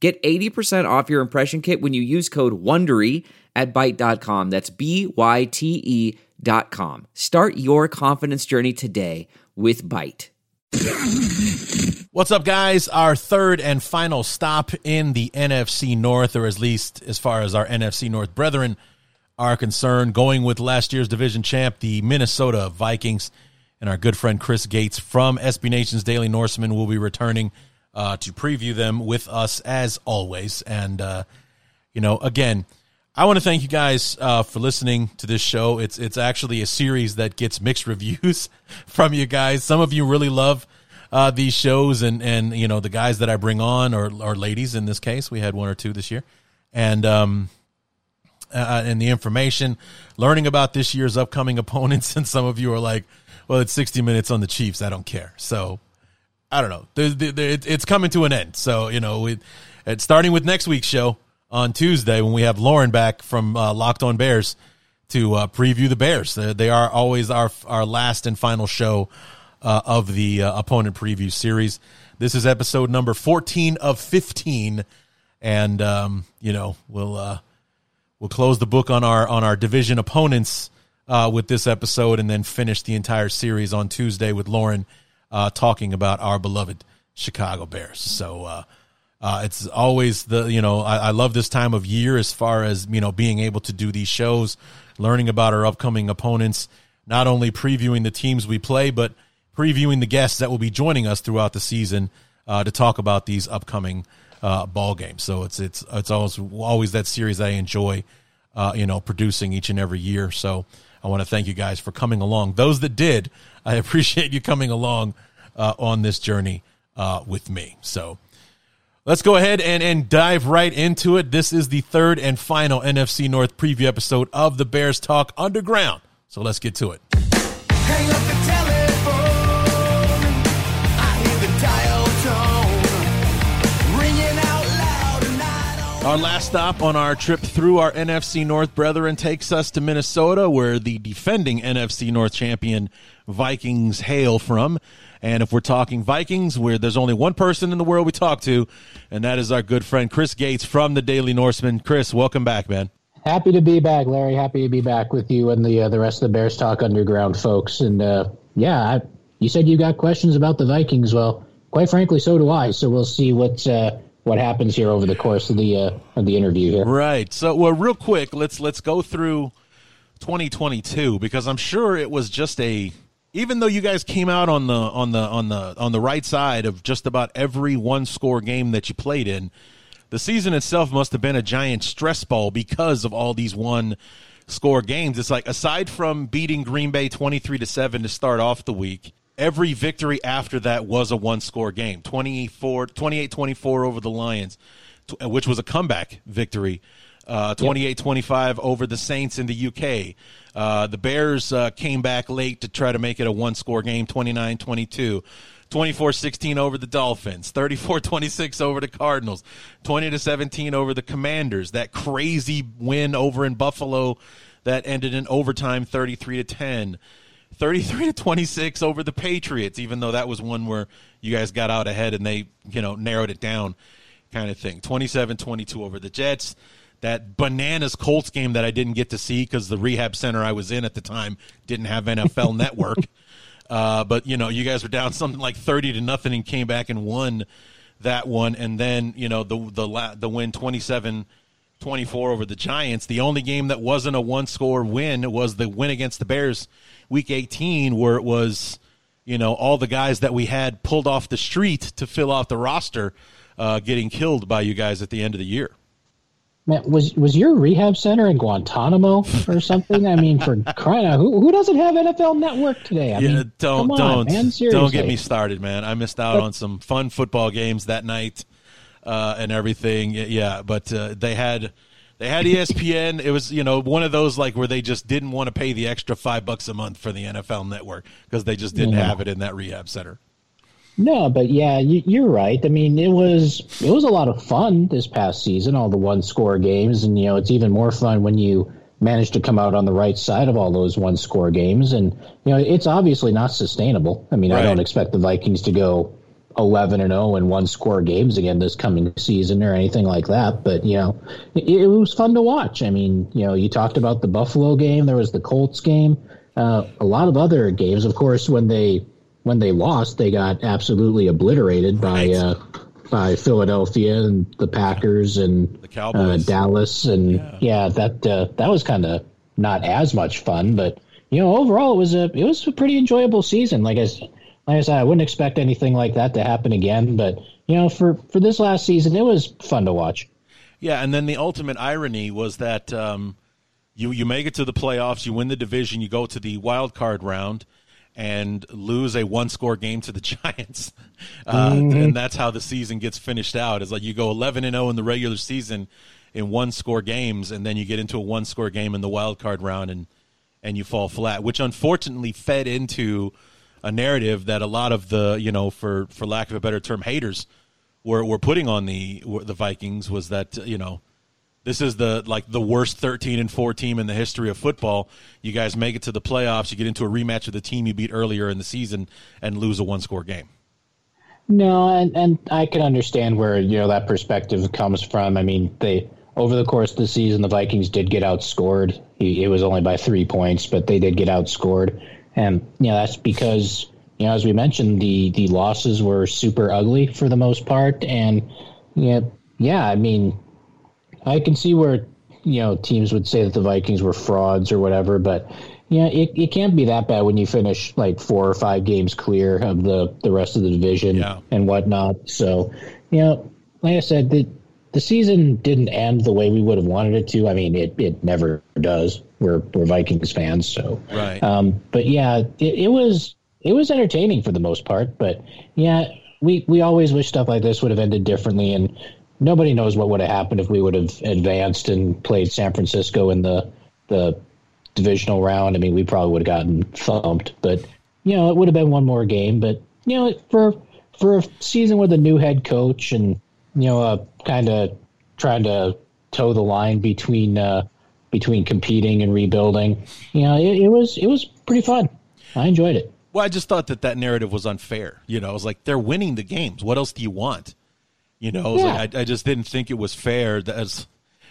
Get 80% off your impression kit when you use code WONDERY at Byte.com. That's B-Y-T-E dot com. Start your confidence journey today with Byte. What's up, guys? Our third and final stop in the NFC North, or at least as far as our NFC North brethren are concerned, going with last year's division champ, the Minnesota Vikings. And our good friend Chris Gates from SB Nation's Daily Norseman will be returning – uh, to preview them with us as always. And, uh, you know, again, I want to thank you guys uh, for listening to this show. It's it's actually a series that gets mixed reviews from you guys. Some of you really love uh, these shows, and and you know the guys that I bring on, or or ladies in this case, we had one or two this year, and um, uh, and the information, learning about this year's upcoming opponents, and some of you are like, well, it's sixty minutes on the Chiefs. I don't care. So I don't know. it's coming to an end. So you know, it's starting with next week's show on Tuesday when we have Lauren back from uh, Locked On Bears to uh, preview the Bears. they are always our our last and final show uh, of the uh, opponent preview series. This is episode number fourteen of fifteen, and um, you know we'll uh, we'll close the book on our on our division opponents uh, with this episode, and then finish the entire series on Tuesday with Lauren uh, talking about our beloved Chicago Bears. So uh, uh, it's always the you know I, I, love this time of year as far as you know being able to do these shows, learning about our upcoming opponents, not only previewing the teams we play, but previewing the guests that will be joining us throughout the season uh, to talk about these upcoming uh, ball games. So it's it's it's always always that series I enjoy, uh, you know, producing each and every year. So. I want to thank you guys for coming along. Those that did, I appreciate you coming along uh, on this journey uh, with me. So let's go ahead and, and dive right into it. This is the third and final NFC North preview episode of the Bears Talk Underground. So let's get to it. Our last stop on our trip through our NFC North brethren takes us to Minnesota, where the defending NFC North champion Vikings hail from. And if we're talking Vikings, where there's only one person in the world we talk to, and that is our good friend Chris Gates from the Daily Norseman. Chris, welcome back, man. Happy to be back, Larry. Happy to be back with you and the uh, the rest of the Bears Talk Underground folks. And uh, yeah, I, you said you got questions about the Vikings. Well, quite frankly, so do I. So we'll see what uh, what happens here over the course of the uh, of the interview here. Right. So, well, real quick, let's let's go through 2022 because I'm sure it was just a even though you guys came out on the on the on the on the right side of just about every one score game that you played in, the season itself must have been a giant stress ball because of all these one score games. It's like aside from beating Green Bay 23 to 7 to start off the week, every victory after that was a one score game 24 28 24 over the lions which was a comeback victory uh, 28-25 over the saints in the uk uh, the bears uh, came back late to try to make it a one score game 29-22 24-16 over the dolphins 34-26 over the cardinals 20-17 over the commanders. That crazy win over in buffalo that ended in overtime 33 to 10 33 to 26 over the Patriots, even though that was one where you guys got out ahead and they, you know, narrowed it down kind of thing. 27 22 over the Jets. That bananas Colts game that I didn't get to see because the rehab center I was in at the time didn't have NFL Network. Uh, but, you know, you guys were down something like 30 to nothing and came back and won that one. And then, you know, the, the, the win 27 24 over the Giants. The only game that wasn't a one score win was the win against the Bears week 18 where it was, you know, all the guys that we had pulled off the street to fill out the roster uh, getting killed by you guys at the end of the year. Man, was was your rehab center in Guantanamo or something? I mean, for crying out, who, who doesn't have NFL Network today? I yeah, mean, don't on, don't man, don't get me started, man. I missed out but, on some fun football games that night. uh, and everything. Yeah, but uh, they had they had ESPN. It was you know one of those like where they just didn't want to pay the extra five bucks a month for the NFL Network because they just didn't yeah. have it in that rehab center. No, but yeah, you, are right. I mean, it was it was a lot of fun this past season, all the one score games, and you know it's even more fun when you manage to come out on the right side of all those one score games. And you know it's obviously not sustainable. I mean, right. I don't expect the Vikings to go 11 and 0 in one score games again this coming season or anything like that. But, you know, it, it, was fun to watch. I mean, you know, you talked about the Buffalo game, there was the Colts game, uh, a lot of other games. Of course, when they when they lost, they got absolutely obliterated by uh, by Philadelphia and the Packers and the uh, Dallas. And yeah, yeah that uh, that was kind of not as much fun, but you know, overall it was a it was a pretty enjoyable season. Like I like I said, I wouldn't expect anything like that to happen again. But you know, for for this last season, it was fun to watch. Yeah, and then the ultimate irony was that um, you you make it to the playoffs, you win the division, you go to the wild card round, and lose a one score game to the Giants, uh, mm-hmm. and that's how the season gets finished out. Is like you go eleven and zero oh in the regular season in one score games, and then you get into a one score game in the wild card round, and and you fall flat, which unfortunately fed into a narrative that a lot of the you know for for lack of a better term haters were were putting on the the Vikings was that you know this is the like the worst 13 and 4 team in the history of football. You guys make it to the playoffs, you get into a rematch of the team you beat earlier in the season and lose a one score game. No, and and I can understand where you know that perspective comes from. I mean, they over the course of the season, the Vikings did get outscored. It was only by three points, but they did get outscored. And you know that's because you know as we mentioned the the losses were super ugly for the most part, and you know, yeah, I mean, I can see where you know teams would say that the Vikings were frauds or whatever, but yeah, it, it can't be that bad when you finish like four or five games clear of the, the rest of the division yeah. and whatnot. So, you know, like I said, the the season didn't end the way we would have wanted it to. I mean, it, it never does. We're we're Vikings fans, so right. Um, but yeah, it, it was it was entertaining for the most part. But yeah, we we always wish stuff like this would have ended differently, and nobody knows what would have happened if we would have advanced and played San Francisco in the the divisional round. I mean, we probably would have gotten thumped, but you know, it would have been one more game. But you know, for for a season with a new head coach and you know, uh, kind of trying to toe the line between uh, between competing and rebuilding. You know, it, it, was it was pretty fun. I enjoyed it. Well, I just thought that that narrative was unfair. You know, I was like, they're winning the games. What else do you want? You know, yeah. like, I, I just didn't think it was fair. That's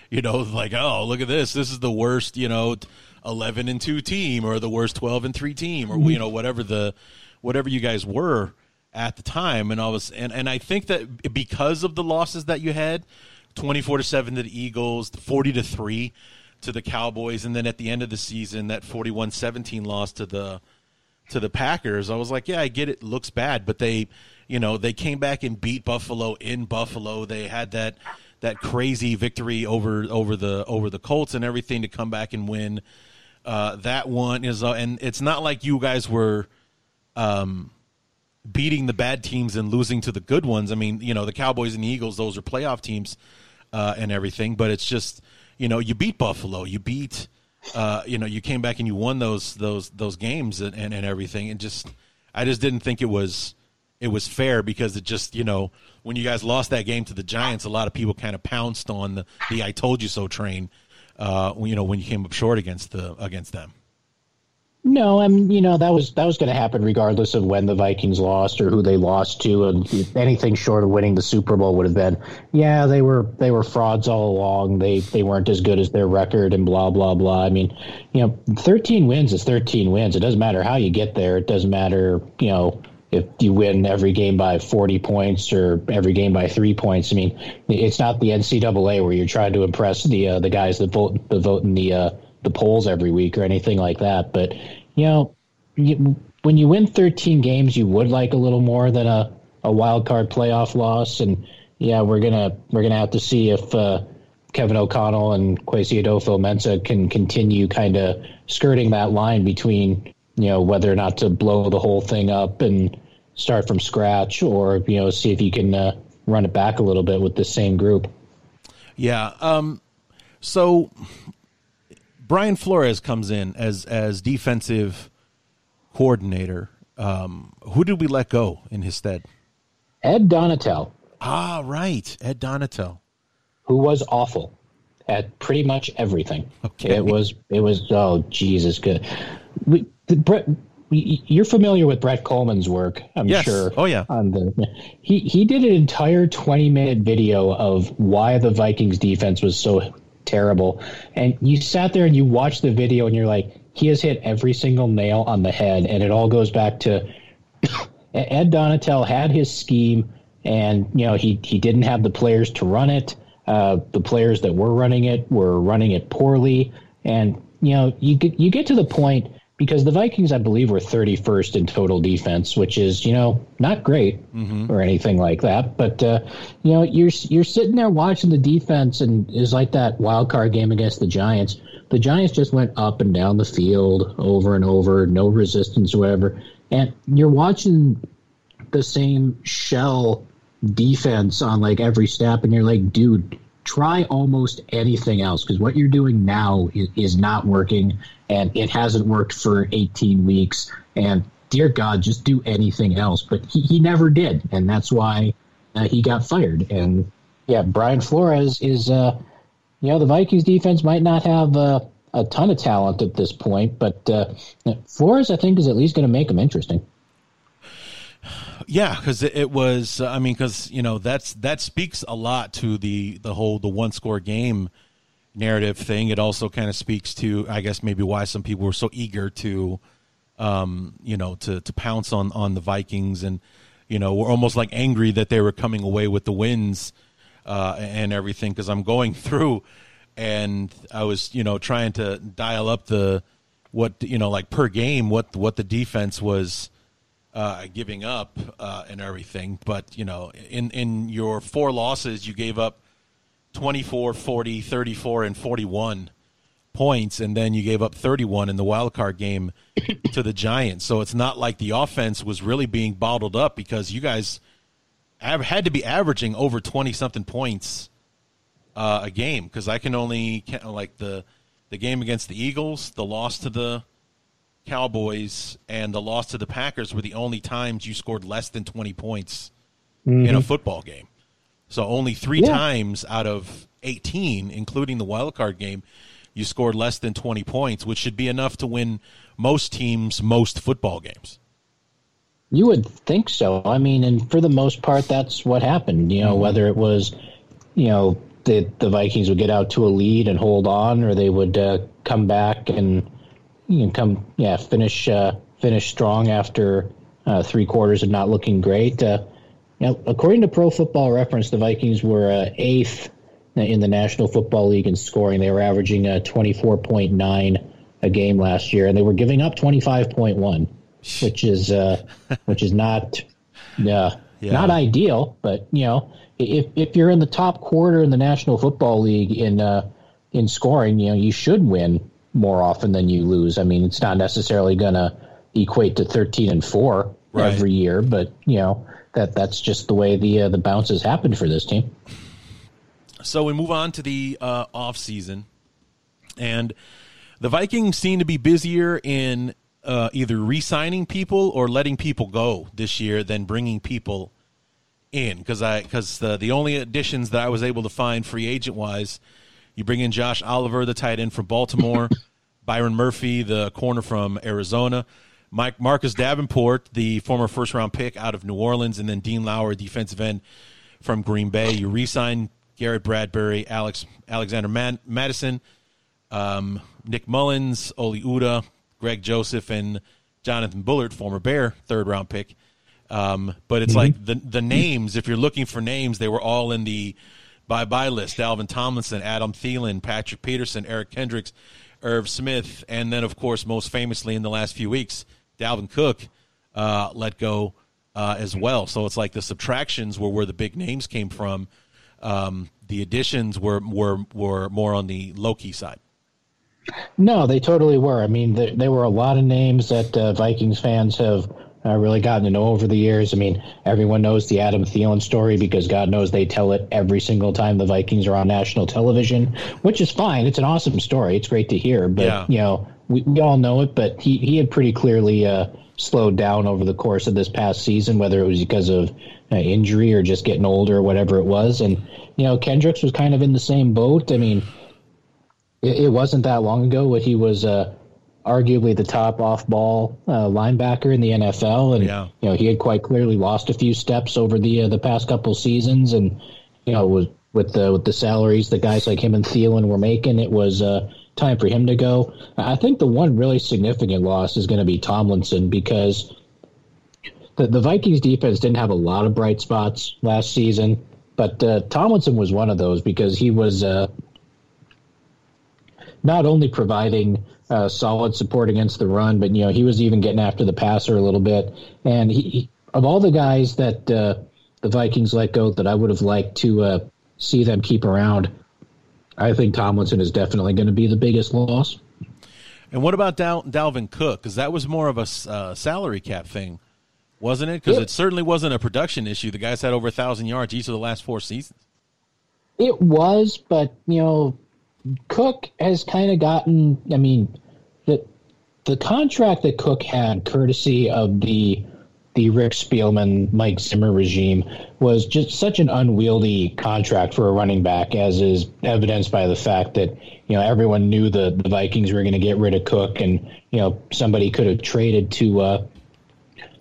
you know, like, oh, look at this. This is the worst. You know, eleven and two team, or the worst twelve and three team, or mm-hmm. you know, whatever the whatever you guys were at the time, and I was and, and I think that because of the losses that you had, twenty four to seven to the Eagles, forty to three to the Cowboys, and then at the end of the season, that 41-17 loss to the to the Packers, I was like, yeah, I get it, looks bad, but they, you know, they came back and beat Buffalo in Buffalo. They had that that crazy victory over over the over the Colts and everything to come back and win. Uh, that one is, uh, and it's not like you guys were. Um, beating the bad teams and losing to the good ones. I mean, you know, the Cowboys and the Eagles, those are playoff teams uh, and everything. But it's just, you know, you beat Buffalo, you beat, uh, you know, you came back and you won those those those games and, and, and everything. And just, I just didn't think it was it was fair because it just, you know, when you guys lost that game to the Giants, a lot of people kind of pounced on the, the "I told you so" train. Uh, you know, when you came up short against the against them. No, I'm. You know that was that was going to happen regardless of when the Vikings lost or who they lost to, and anything short of winning the Super Bowl would have been. Yeah, they were they were frauds all along. They they weren't as good as their record and blah blah blah. I mean, you know, 13 wins is 13 wins. It doesn't matter how you get there. It doesn't matter. You know, if you win every game by 40 points or every game by three points. I mean, it's not the NCAA where you're trying to impress the uh, the guys that vote the vote in the uh, the polls every week or anything like that. But you know, you, when you win 13 games, you would like a little more than a, a wild card playoff loss. And yeah, we're gonna we're gonna have to see if uh, Kevin O'Connell and Kwesi Adofo-Mensah can continue kind of skirting that line between you know whether or not to blow the whole thing up and start from scratch, or you know see if you can uh, run it back a little bit with the same group. Yeah. Um, so Brian Flores comes in as as defensive coordinator. Um, who did we let go in his stead? Ed Donatell. Ah, right, Ed Donatell, who was awful at pretty much everything. Okay. It was it was oh Jesus good. We, Brett, you're familiar with Brett Kollmann's work, I'm yes. sure. Oh yeah. On the he he did an entire 20 minute video of why the Vikings defense was so terrible, and you sat there and you watched the video and you're like, he has hit every single nail on the head, and it all goes back to Ed Donatell had his scheme, and you know he he didn't have the players to run it. Uh, the players that were running it were running it poorly, and you know you get you get to the point because the Vikings, I believe, were 31st in total defense, which is you know not great mm-hmm. or anything like that. But uh, you know you're you're sitting there watching the defense, and is like that wild card game against the Giants. The Giants just went up and down the field over and over, no resistance whatever. And you're watching the same shell defense on like every step, and you're like, dude, try almost anything else because what you're doing now is, is not working and it hasn't worked for 18 weeks. And dear God, just do anything else. But he, he never did. And that's why uh, he got fired. And yeah, Brian Flores is, uh, you know, the Vikings defense might not have uh, a ton of talent at this point, but uh, Flores, I think, is at least going to make them interesting. Yeah, because it, it, was. I mean, because you know that's that speaks a lot to the the whole the one score game narrative thing. It also kind of speaks to, I guess, maybe why some people were so eager to, um, you know, to to pounce on on the Vikings, and you know, we're almost like angry that they were coming away with the wins uh, and everything. Because I'm going through, and I was, you know, trying to dial up the what you know, like per game, what what the defense was. Uh, giving up uh, and everything, but you know, in in your four losses, you gave up 24, 40, 34, and 41 points, and then you gave up 31 in the wild card game to the Giants. So it's not like the offense was really being bottled up because you guys had to be averaging over 20 something points uh, a game. Because I can only like the the game against the Eagles, the loss to the Cowboys, and the loss to the Packers were the only times you scored less than 20 points mm-hmm. in a football game. So only three yeah. times out of 18, including the wild card game, you scored less than 20 points, which should be enough to win most teams most football games. You would think so. I mean, and for the most part, that's what happened. You know, mm-hmm. whether it was, you know, the the Vikings would get out to a lead and hold on, or they would uh, come back and you know, come, yeah, finish uh, finish strong after uh, three quarters of not looking great. Now, according to Pro Football Reference, the Vikings were uh, eighth in the National Football League in scoring. They were averaging uh, 24.9 a game last year, and they were giving up 25.1, which is uh, which is not uh, yeah. not ideal. But you know, if if you're in the top quarter in the National Football League in uh, in scoring, you know, you should win more often than you lose. I mean, it's not necessarily going to equate to 13 and four right. every year, but you know that that's just the way the uh, the bounces happened for this team. So we move on to the uh, off season, and the Vikings seem to be busier in uh, either re-signing people or letting people go this year than bringing people in. Because I because the the only additions that I was able to find free agent wise, you bring in Josh Oliver, the tight end from Baltimore, Byron Murphy, the corner from Arizona. Mike Marcus Davenport, the former first round pick out of New Orleans, and then Dean Lowry, defensive end from Green Bay. You re-signed Garrett Bradbury, Alex Alexander Man- Mattison, um, Nick Mullens, Oli Udoh, Greg Joseph, and Jonathan Bullard, former Bear third round pick. Um, but it's mm-hmm. like the the names. If you're looking for names, they were all in the bye bye list: Dalvin Tomlinson, Adam Thielen, Patrick Peterson, Eric Kendricks, Irv Smith, and then of course most famously in the last few weeks, Dalvin Cook uh, let go uh, as well. So it's like the subtractions were where the big names came from. Um, the additions were were were more on the low key side. No, they totally were. I mean, there, there were a lot of names that uh, Vikings fans have uh, really gotten to know over the years. I mean, everyone knows the Adam Thielen story because God knows they tell it every single time the Vikings are on national television, which is fine. It's an awesome story. It's great to hear, but yeah. you know, we, we all know it. But he he had pretty clearly uh, slowed down over the course of this past season, whether it was because of uh, injury or just getting older or whatever it was. And you know, Kendricks was kind of in the same boat. I mean, it, it wasn't that long ago when he was. Uh, arguably the top off-ball uh, linebacker in the NFL, and yeah. you know he had quite clearly lost a few steps over the uh, the past couple seasons, and you know was with the with the salaries that guys like him and Thielen were making, it was uh, time for him to go. I think the one really significant loss is going to be Tomlinson because the the Vikings defense didn't have a lot of bright spots last season, but uh, Tomlinson was one of those because he was uh, not only providing uh, solid support against the run, but you know he was even getting after the passer a little bit. And he, he of all the guys that uh, the Vikings let go that I would have liked to uh, see them keep around, I think Tomlinson is definitely going to be the biggest loss. And what about Dal- Dalvin Cook? Because that was more of a uh, salary cap thing, wasn't it? Because it certainly wasn't a production issue. The guys had over a thousand yards each of the last four seasons. It was, but you know, Cook has kind of gotten. I mean, the the contract that Cook had, courtesy of the the Rick Spielman, Mike Zimmer regime, was just such an unwieldy contract for a running back, as is evidenced by the fact that you know everyone knew the, the Vikings were going to get rid of Cook, and you know somebody could have traded to uh,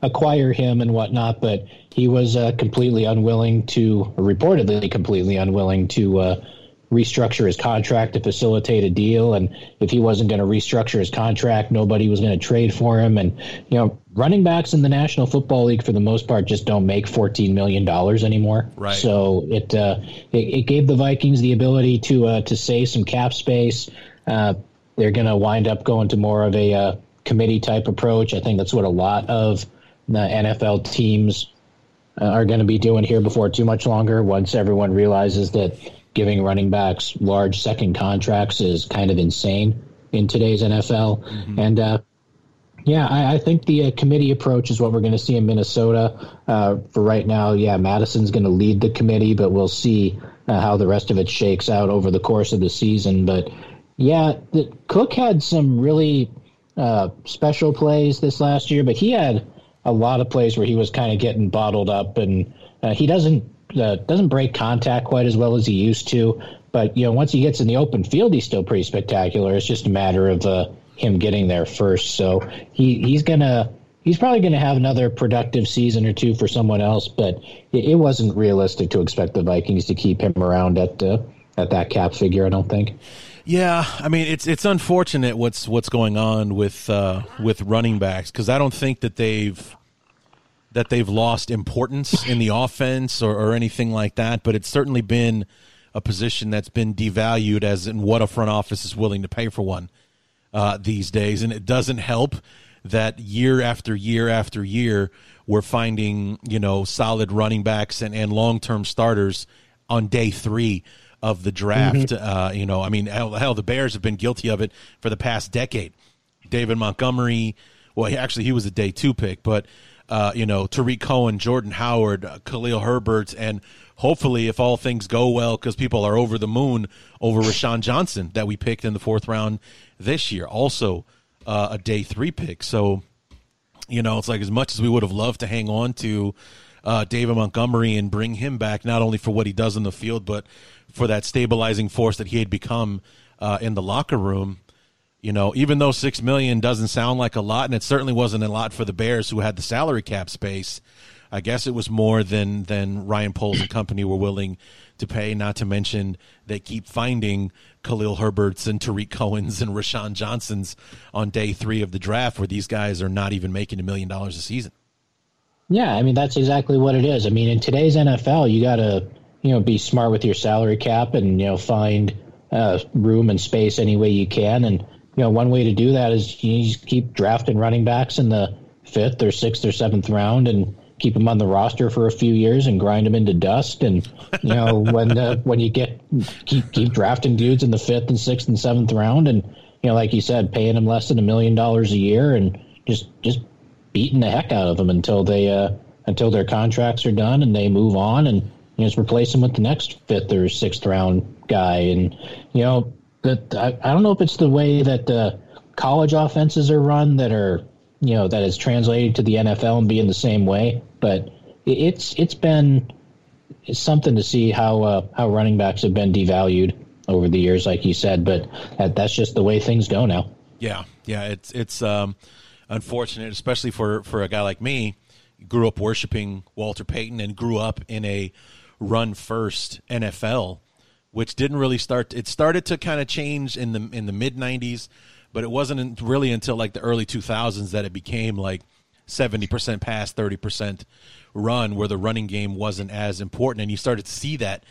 acquire him and whatnot, but he was uh, completely unwilling to, reportedly completely unwilling to. Uh, restructure his contract to facilitate a deal. And if he wasn't going to restructure his contract, nobody was going to trade for him. And, you know, running backs in the National Football League for the most part just don't make $14 million anymore. Right. So it, uh, it, it, gave the Vikings the ability to, uh, to save some cap space. Uh, they're going to wind up going to more of a uh, committee type approach. I think that's what a lot of the NFL teams uh, are going to be doing here before too much longer once everyone realizes that giving running backs large second contracts is kind of insane in today's NFL. Mm-hmm. And uh, yeah, I, I, think the uh, committee approach is what we're going to see in Minnesota. Uh, for right now, yeah, Mattison's going to lead the committee, but we'll see uh, how the rest of it shakes out over the course of the season. But yeah, the, Cook had some really uh, special plays this last year, but he had a lot of plays where he was kind of getting bottled up, and uh, he doesn't uh, doesn't break contact quite as well as he used to. But you know, once he gets in the open field, he's still pretty spectacular. It's just a matter of uh, him getting there first. So he he's gonna he's probably to have another productive season or two for someone else. But it, it, wasn't realistic to expect the Vikings to keep him around at uh, at that cap figure. I don't think. Yeah, I mean it's it's unfortunate what's what's going on with uh, with running backs because I don't think that they've that they've lost importance in the offense or, or anything like that, but it's certainly been a position that's been devalued as in what a front office is willing to pay for one uh, these days. And it doesn't help that year after year after year, we're finding, you know, solid running backs and, and long term starters on day three of the draft. Mm-hmm. Uh, you know, I mean, hell, hell, the Bears have been guilty of it for the past decade. David Montgomery, well, he, actually, he was a day two pick, but uh, you know, Tarik Cohen, Jordan Howard, uh, Khalil Herbert, and hopefully, if all things go well, because people are over the moon over Roschon Johnson that we picked in the fourth round this year, also uh, a day three pick. So, you know, it's like as much as we would have loved to hang on to uh, David Montgomery and bring him back, not only for what he does in the field, but for that stabilizing force that he had become uh, in the locker room. You know, even though six million doesn't sound like a lot, and it certainly wasn't a lot for the Bears who had the salary cap space. I guess it was more than than Ryan Poles and company were willing to pay. Not to mention they keep finding Khalil Herberts and Tarik Cohen's and Roschon Johnsons on day three of the draft, where these guys are not even making a million dollars a season. Yeah, I mean that's exactly what it is. I mean, in today's NFL, you got to you know be smart with your salary cap and you know find uh, room and space any way you can and you know, one way to do that is you just keep drafting running backs in the fifth or sixth or seventh round and keep them on the roster for a few years and grind them into dust. And you know, when the, when you get keep keep drafting dudes in the fifth and sixth and seventh round, and you know, like you said, paying them less than a million dollars a year, and just just beating the heck out of them until they uh, until their contracts are done and they move on and you know, just replace them with the next fifth or sixth round guy. And you know, that I, I don't know if it's the way that uh, college offenses are run that are you know that is translated to the NFL and being the same way, but it's it's been it's something to see how uh, how running backs have been devalued over the years, like you said. But that, that's just the way things go now. Yeah, yeah, it's it's um, unfortunate, especially for for a guy like me. Grew up worshiping Walter Payton and grew up in a run first NFL, which didn't really start. It started to kind of change in the in the mid '90s, but it wasn't really until like the early 2000s that it became like 70% pass, 30% run, where the running game wasn't as important. And you started to see that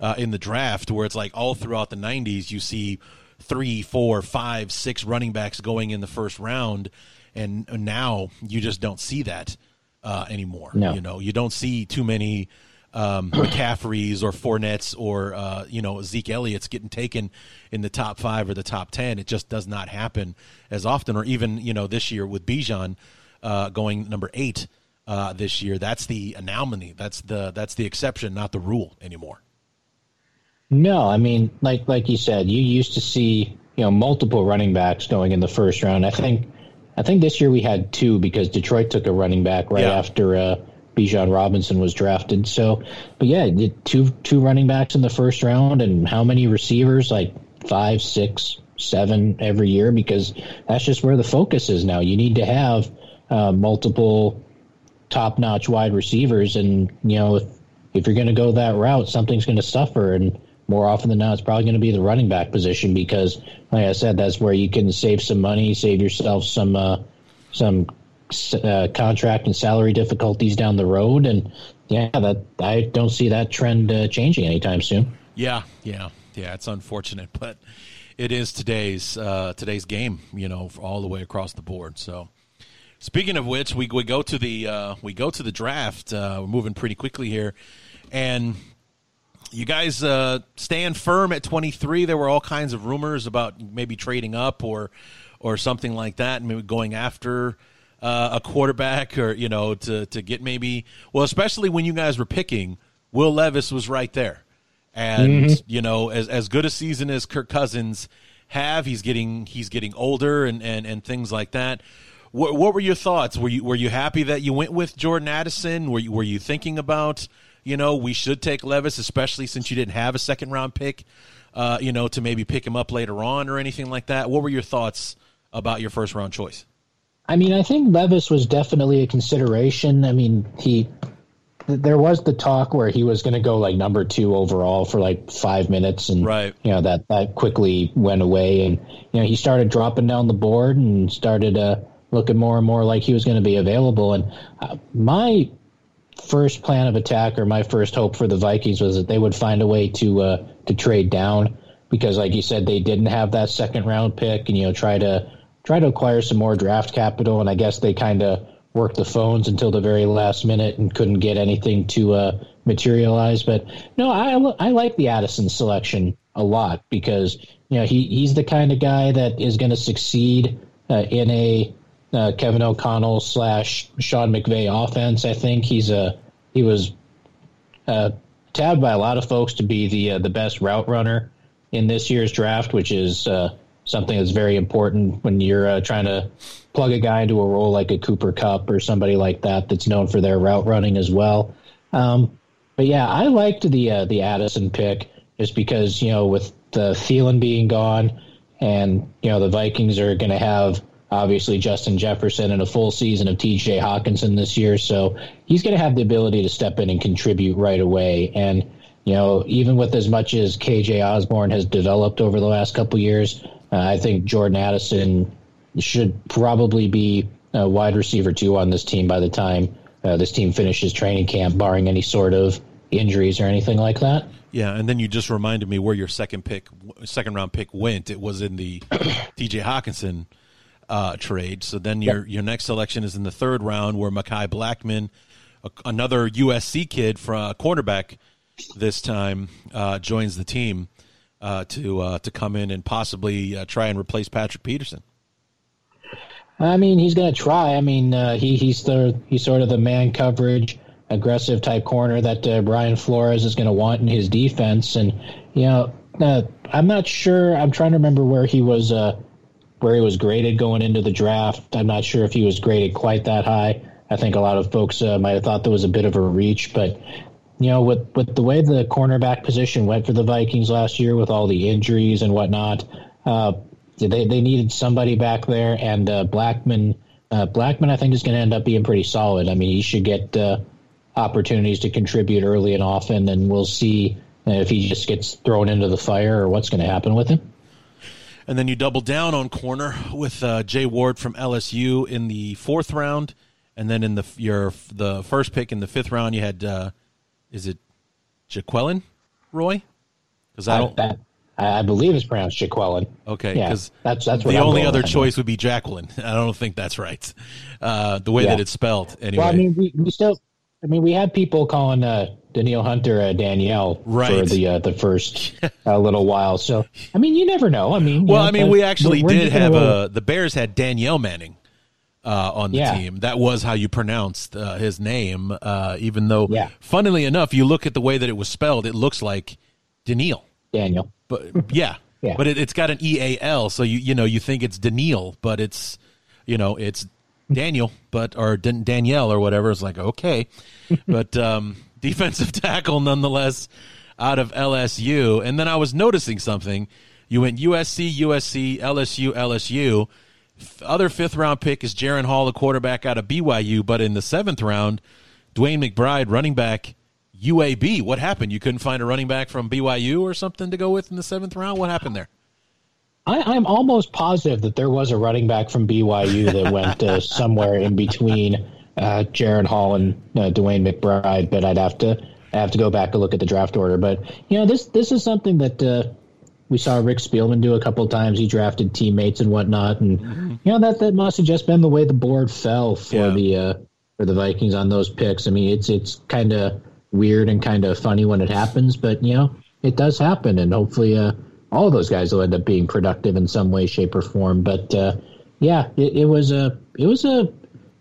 uh, in the draft, where it's like all throughout the 90s, you see three, four, five, six running backs going in the first round. And now you just don't see that uh, anymore. No. You know, you don't see too many um, McCaffreys or Fournettes or uh, you know Zeke Elliott's getting taken in the top five or the top ten. It just does not happen as often. Or even you know this year with Bijan uh, going number eight uh, this year, that's the anomaly. That's the that's the exception, not the rule anymore. No, I mean, like like you said, you used to see you know multiple running backs going in the first round. I think I think this year we had two because Detroit took a running back right yeah. after uh, Bijan Robinson was drafted. So, but yeah, two two running backs in the first round, and how many receivers? Like five, six, seven every year because that's just where the focus is now. You need to have uh, multiple top notch wide receivers, and you know if if you're going to go that route, something's going to suffer and more often than not, it's probably going to be the running back position because, like I said, that's where you can save some money, save yourself some uh, some uh, contract and salary difficulties down the road. And yeah, that I don't see that trend uh, changing anytime soon. Yeah, yeah, yeah. It's unfortunate, but it is today's uh, today's game. You know, all the way across the board. So. Speaking of which, we, we go to the uh, we go to the draft. Uh, we're moving pretty quickly here, and you guys uh, stand firm at 23. There were all kinds of rumors about maybe trading up or or something like that, and maybe going after uh, a quarterback or you know to to get maybe well, especially when you guys were picking, Will Levis was right there, and mm-hmm. you know as as good a season as Kirk Cousins have, he's getting he's getting older and and and things like that. What, what were your thoughts? Were you were you happy that you went with Jordan Addison? Were you were you thinking about you know, we should take Levis, especially since you didn't have a second round pick, uh, you know, to maybe pick him up later on or anything like that. What were your thoughts about your first round choice? I mean, I think Levis was definitely a consideration. I mean, he there was the talk where he was going to go like number two overall for like five minutes, and right. you know that that quickly went away, and you know he started dropping down the board and started uh, looking more and more like he was going to be available. And uh, my first plan of attack or my first hope for the Vikings was that they would find a way to uh, to trade down because, like you said, they didn't have that second round pick, and you know try to try to acquire some more draft capital. And I guess they kind of worked the phones until the very last minute and couldn't get anything to uh, materialize. But no, I I like the Addison selection a lot because you know he he's the kind of guy that is going to succeed uh, in a uh, Kevin O'Connell slash Sean McVay offense. I think he's a he was uh, tabbed by a lot of folks to be the uh, the best route runner in this year's draft, which is uh, something that's very important when you're uh, trying to plug a guy into a role like a Cooper Kupp or somebody like that that's known for their route running as well. Um, but yeah, I liked the uh, the Addison pick just because you know with the Thielen being gone, and you know the Vikings are going to have obviously Justin Jefferson and a full season of TJ Hockenson this year. So he's going to have the ability to step in and contribute right away. And, you know, even with as much as KJ Osborn has developed over the last couple years, uh, I think Jordan Addison should probably be a wide receiver two on this team by the time uh, this team finishes training camp, barring any sort of injuries or anything like that. Yeah, and then you just reminded me where your second pick, second round pick went. It was in the T.J. Hockenson uh, trade. So then your your next selection is in the third round, where Mekhi Blackmon, a, another USC kid from a quarterback, this time uh, joins the team uh, to uh, to come in and possibly uh, try and replace Patrick Peterson. I mean, he's going to try. I mean, uh, he he's the he's sort of the man coverage, aggressive type corner that uh, Brian Flores is going to want in his defense. And you know, uh, I'm not sure. I'm trying to remember where he was where he was graded going into the draft. I'm not sure if he was graded quite that high. I think a lot of folks uh, might have thought there was a bit of a reach, but you know, with with the way the cornerback position went for the Vikings last year, with all the injuries and whatnot, uh, they they needed somebody back there, and uh, Blackmon uh, Blackmon I think is going to end up being pretty solid. I mean, he should get uh, opportunities to contribute early and often, and we'll see if he just gets thrown into the fire or what's going to happen with him. And then you double down on corner with uh, Jay Ward from LSU in the fourth round, and then in the your the first pick in the fifth round, you had uh, is it Jaquelin Roy? Because I don't. That, I believe it's pronounced Jaquelin. Okay, because yeah, that's that's the only other choice would be Jacqueline. I don't think that's right. Uh, the way yeah. that it's spelled, anyway. Well, I mean, we, we still, I mean, we had people calling uh, Danielle Hunter uh, Danielle right. for the uh, the first uh, little while. So, I mean, you never know. I mean, well, know, I mean, we actually did have a the Bears had Danieal Manning. Uh, on the yeah. team. That was how you pronounced uh, his name, uh, even though, yeah. funnily enough, you look at the way that it was spelled, it looks like Danielle. Daniel but yeah, yeah. But it, has got an E A L, so you you know you think it's Daniel, but it's you know it's Daniel, but or Dan- Danielle or whatever. It's like okay, but um, defensive tackle nonetheless out of LSU. And then I was noticing something. You went USC, USC, LSU, LSU. Other fifth round pick is Jaren Hall, the quarterback out of BYU. But in the seventh round, DeWayne McBride, running back UAB. What happened? You couldn't find a running back from BYU or something to go with in the seventh round? What happened there? I, am almost positive that there was a running back from BYU that went uh, somewhere in between uh, Jaren Hall and uh, DeWayne McBride, but I'd have to I have to go back and look at the draft order. But you know, this this is something that uh, we saw Rick Spielman do a couple of times. He drafted teammates and whatnot, and mm-hmm. you know that that must have just been the way the board fell for yeah. the uh, for the Vikings on those picks. I mean, it's it's kind of weird and kind of funny when it happens, but you know, it does happen, and hopefully, uh, all of those guys will end up being productive in some way, shape, or form. But uh, yeah, it, it, was a it was a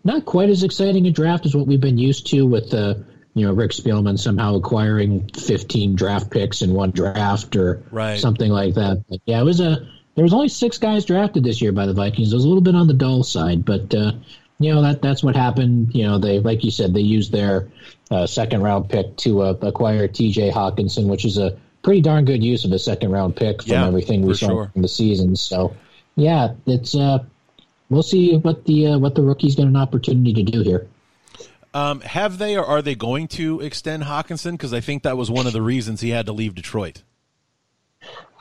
not quite as exciting a draft as what we've been used to with uh, you know Rick Spielman somehow acquiring 15 draft picks in one draft or right. something like that. But yeah, it was a there was only six guys drafted this year by the Vikings. It was a little bit on the dull side, but uh, you know that that's what happened. You know, they like you said they used their uh, second round pick to uh, acquire T.J. Hockenson, which is a pretty darn good use of a second round pick from yeah, everything we saw sure. in the season. So, yeah, it's uh, we'll see what the uh, what the rookies get an opportunity to do here. Um, have they or are they going to extend Hockenson? Because I think that was one of the reasons he had to leave Detroit.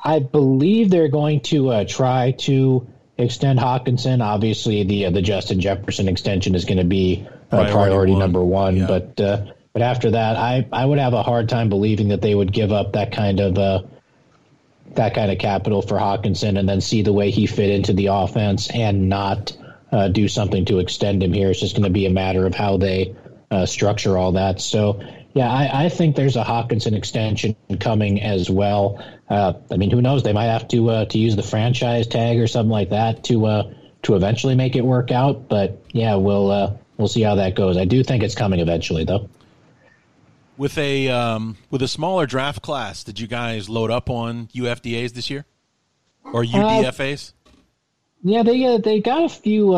I believe they're going to uh, try to extend Hockenson. Obviously, the uh, the Justin Jefferson extension is going to be priority, priority one. number one. Yeah. But uh, but after that, I I would have a hard time believing that they would give up that kind of uh, that kind of capital for Hockenson and then see the way he fit into the offense and not uh, do something to extend him here. It's just going to be a matter of how they uh, structure all that. So yeah, I, I, think there's a Hockenson extension coming as well. Uh, I mean, who knows? They might have to uh, to use the franchise tag or something like that to uh, to eventually make it work out. But yeah, we'll uh, we'll see how that goes. I do think it's coming eventually, though. With a um, with a smaller draft class, did you guys load up on UFDA's this year or UDFA's? Uh, yeah, they they got a few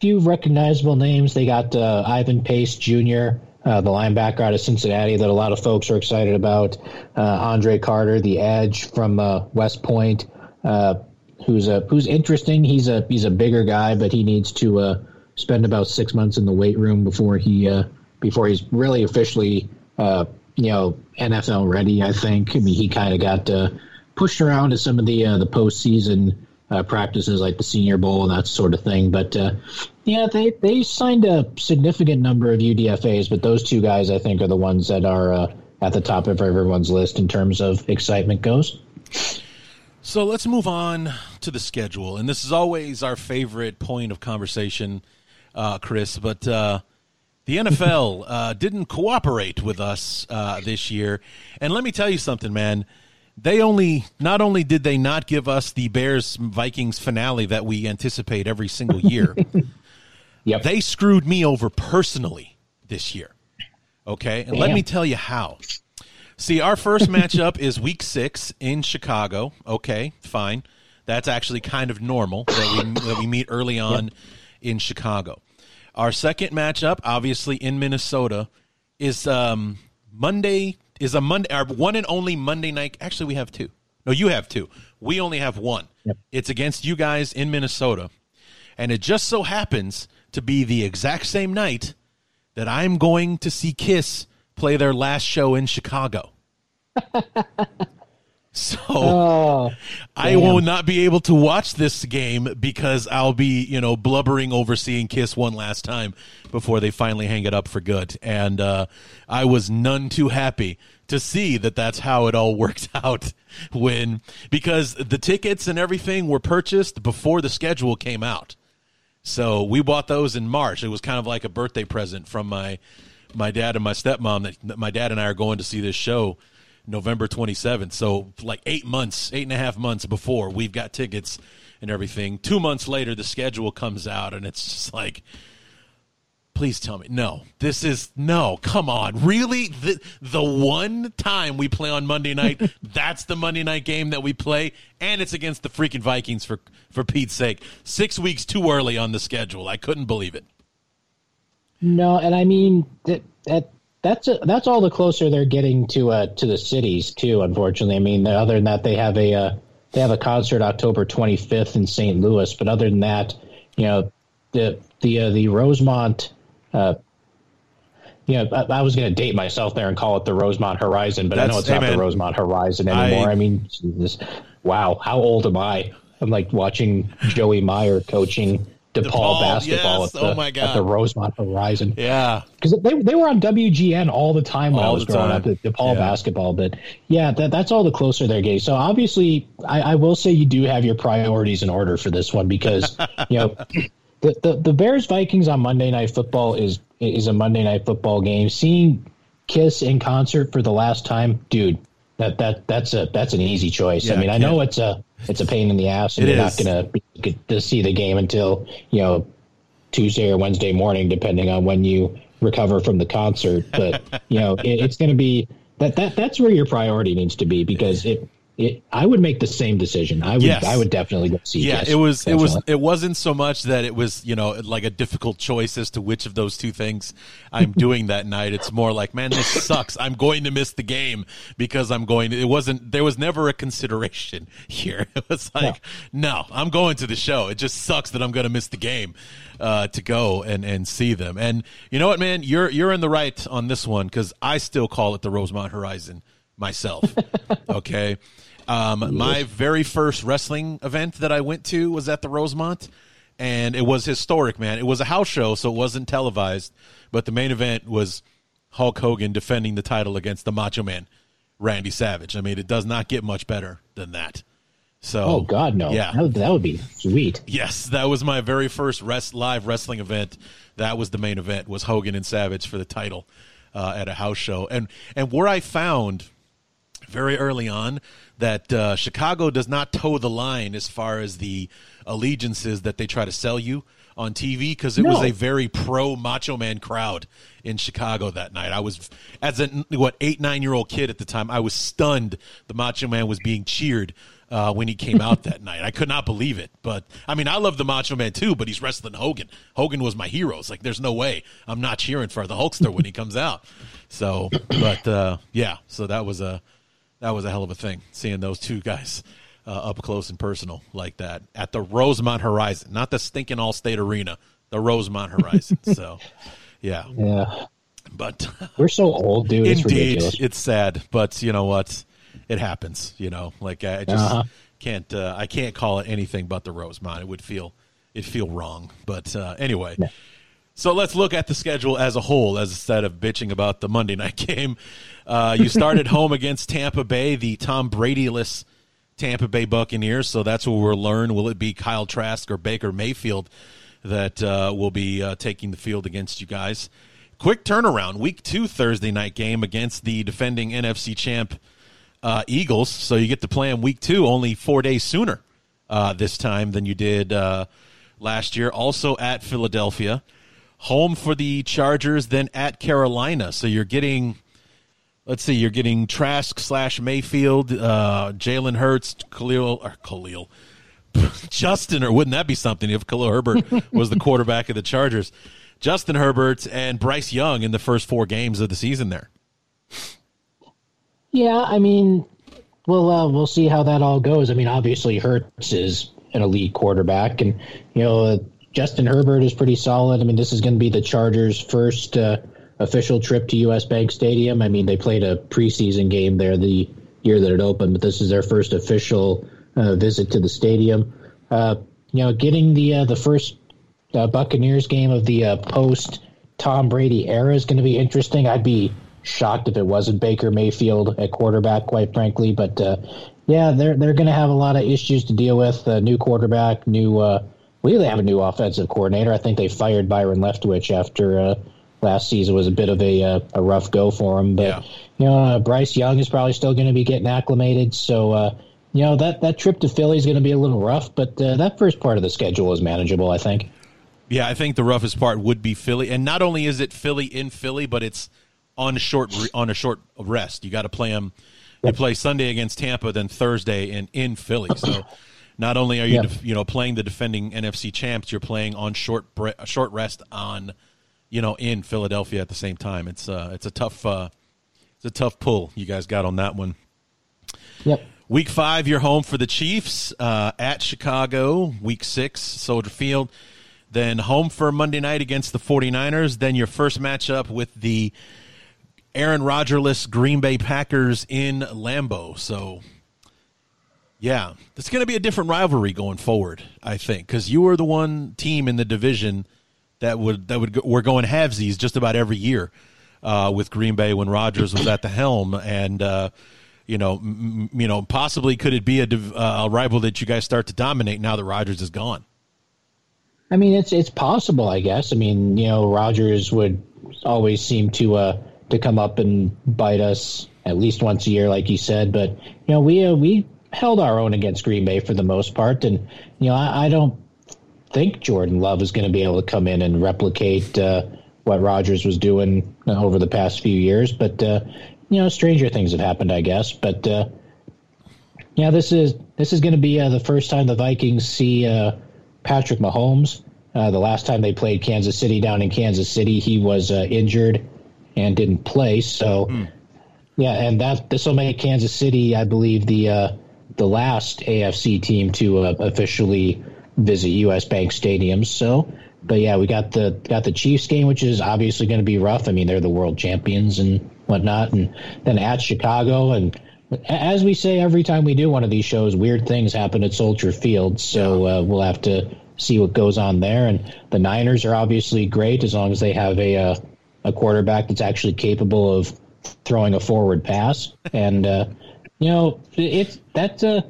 few recognizable names. They got Ivan Pace Jr uh, the linebacker out of Cincinnati that a lot of folks are excited about. Uh, Andre Carter, the edge from uh, West Point, uh, who's a who's interesting. He's a he's a bigger guy, but he needs to uh, spend about six months in the weight room before he uh, before he's really officially you know NFL ready. I think. I mean, he kind of got pushed around to some of the the postseason uh, practices like the Senior Bowl and that sort of thing. But uh, yeah, they they signed a significant number of UDFA's, but those two guys I think are the ones that are uh, at the top of everyone's list in terms of excitement goes. So let's move on to the schedule, and this is always our favorite point of conversation, uh, Chris. But uh, the NFL uh, didn't cooperate with us this year, and let me tell you something, man they only not only did they not give us the Bears Vikings finale that we anticipate every single year, Yep. they screwed me over personally this year. Okay, and let me tell you how. See, our first matchup is Week Six in Chicago. Okay, fine. That's actually kind of normal that we that we meet early on in Chicago. Our second matchup, obviously in Minnesota, is um, Monday. Is a Monday. Our one and only Monday night. Actually, we have two. No, you have two. We only have one. Yep. It's against you guys in Minnesota, and it just so happens to be the exact same night that I'm going to see Kiss play their last show in Chicago. so Oh, I will not be able to watch this game because I'll be, you know, blubbering over seeing Kiss one last time before they finally hang it up for good. And uh, I was none too happy to see that that's how it all worked out when because the tickets and everything were purchased before the schedule came out. So we bought those in March. It was kind of like a birthday present from my my dad and my stepmom that my dad and I are going to see this show November 27th. So like eight months, eight and a half months before we've got tickets and everything. Two months later, the schedule comes out and it's just like, please tell me, no, this is no, come on, really? The, the one time we play on Monday night, that's the Monday night game that we play, and it's against the freaking Vikings for for Pete's sake. Six weeks too early on the schedule. I couldn't believe it. No, and I mean that that that's a, that's all the closer they're getting to uh to the cities too. Unfortunately, I mean other than that they have a uh, they have a concert October 25th in St. Louis, but other than that, you know the the uh, the Rosemont. Uh, you know, I, I was going to date myself there and call it the Rosemont Horizon, but I know That's- it's not amen. the Rosemont Horizon anymore. I- I, mean, Jesus, wow, how old am I? I'm like watching Joey Meyer coaching DePaul, DePaul, basketball yes. at, the, Oh, my God. at the Rosemont Horizon Yeah, because they they were on WGN all the time when All I was growing time. up, the DePaul Yeah. basketball. But yeah, that, that's all the closer they're getting. So obviously, I, I will say you do have your priorities in order for this one because you know the, the the Bears Vikings on Monday Night Football is is a Monday Night Football game. Seeing Kiss in concert for the last time, dude. That, that that's a that's an easy choice. Yeah, I mean, I know it's a it's a pain in the ass, and you're is. not gonna get to see the game until you know Tuesday or Wednesday morning, depending on when you recover from the concert. But you know, it, it's going to be that that that's where your priority needs to be because it. It, I would make the same decision. I would. Yes. I would definitely go see. yeah. Kiss, It was. It was. It wasn't so much that it was, you know, like a difficult choice as to which of those two things I'm doing that night. It's more like, man, this sucks. I'm going to miss the game because I'm going. It wasn't. There was never a consideration here. It was like, no, I'm going to the show. It just sucks that I'm going to miss the game uh, to go and and see them. And you know what, man, you're you're in the right on this one because I still call it the Rosemont Horizon myself. okay. Um, my very first wrestling event that I went to was at the Rosemont, and it was historic, man. It was a house show, so it wasn't televised, but the main event was Hulk Hogan defending the title against the Macho Man, Randy Savage. I mean, it does not get much better than that. So, Oh God, no! yeah, that would, that would be sweet. Yes, that was my very first rest, live wrestling event. That was the main event was Hogan and Savage for the title uh, at a house show, and and where I found very early on that uh, Chicago does not toe the line as far as the allegiances that they try to sell you on TV because it was a very pro Macho Man crowd in Chicago that night. I was as a what eight nine year old kid at the time. I was stunned the Macho Man was being cheered uh, when he came out that night. I could not believe it. But I mean, I love the Macho Man too. But he's wrestling Hogan. Hogan was my hero. It's like there's no way I'm not cheering for the Hulkster when he comes out. So, but uh, yeah, so that was a that was a hell of a thing seeing those two guys uh, up close and personal like that at the Rosemont Horizon, not the stinking Allstate Arena, the Rosemont Horizon. so, yeah, Yeah, but we're so old, dude. Indeed, ridiculous. it's sad, but you know what? It happens. You know, like I just Uh-huh. can't. Uh, I can't call it anything but the Rosemont. It would feel it feel wrong. But uh, anyway. Yeah. So let's look at the schedule as a whole, as instead of bitching about the Monday night game. Uh, you started home against Tampa Bay, the Tom Brady-less Tampa Bay Buccaneers. So that's what we'll learn. Will it be Kyle Trask or Baker Mayfield that uh, will be uh, taking the field against you guys? Quick turnaround. Week two Thursday night game against the defending NFC champ uh, Eagles. So you get to play them week two, only four days sooner uh, this time than you did uh, last year. Also at Philadelphia, home for the Chargers, then at Carolina. So you're getting. Let's see, you're getting Trask slash Mayfield, uh, Jalen Hurts, Khalil, or Khalil, Justin, or wouldn't that be something if Khalil Herbert was the quarterback of the Chargers? Justin Herbert and Bryce Young in the first four games of the season there. Yeah, I mean, we'll uh, we'll see how that all goes. I mean, obviously Hurts is an elite quarterback, and you know uh, Justin Herbert is pretty solid. I mean, this is going to be the Chargers' first uh, official trip to U.S. Bank Stadium. I mean, they played a preseason game there the year that it opened, but this is their first official uh, visit to the stadium. Uh, you know, getting the uh, the first uh, Buccaneers game of the uh, post Tom Brady era is going to be interesting. I'd be shocked if it wasn't Baker Mayfield at quarterback, quite frankly. But uh, yeah, they're they're going to have a lot of issues to deal with. New quarterback, new. We have a new offensive coordinator. I think they fired Byron Leftwich after last season was a bit of a uh, a rough go for him. But Yeah. you know, uh, Bryce Young is probably still going to be getting acclimated. So. Uh, you know that, that trip to Philly is going to be a little rough, but uh, that first part of the schedule is manageable. I think. Yeah, I think the roughest part would be Philly, and not only is it Philly in Philly, but it's on a short on a short rest. You got to play them. You play Sunday against Tampa, then Thursday and in Philly. So not only are you def- you know playing the defending NFC champs, you're playing on short bre- short rest on you know in Philadelphia at the same time. It's uh it's a tough uh it's a tough pull you guys got on that one. Yep. Week five, you're home for the Chiefs uh, at Chicago. Week six, Soldier Field. Then home for Monday night against the 49ers. Then your first matchup with the Aaron Rodgerless Green Bay Packers in Lambeau. So, yeah, it's going to be a different rivalry going forward, I think, because you were the one team in the division that would that would go, we're going halvesies just about every year uh, with Green Bay when Rodgers was at the helm, and uh, you know, m- you know, possibly could it be a, div- uh, a rival that you guys start to dominate now that Rodgers is gone? I mean, it's it's possible, I guess. I mean, you know, Rodgers would always seem to uh, to come up and bite us at least once a year, like you said. But you know, we uh, we held our own against Green Bay for the most part, and you know, I, I don't think Jordan Love is going to be able to come in and replicate uh, what Rodgers was doing over the past few years. But uh, you know, stranger things have happened, I guess. But uh, yeah, this is this is going to be uh, the first time the Vikings see uh, Patrick Mahomes. Uh, the last time they played Kansas City down in Kansas City, he was uh, injured and didn't play. So, yeah, and that this will make Kansas City, I believe, the uh, the last AFC team to uh, officially visit U.S. Bank Stadium. So, but yeah, we got the got the Chiefs game, which is obviously going to be rough. I mean, they're the world champions and whatnot, and then at Chicago and. As we say every time we do one of these shows, weird things happen at Soldier Field. So uh, we'll have to see what goes on there. And the Niners are obviously great as long as they have a uh, a quarterback that's actually capable of throwing a forward pass. And uh, you know, it's that's uh,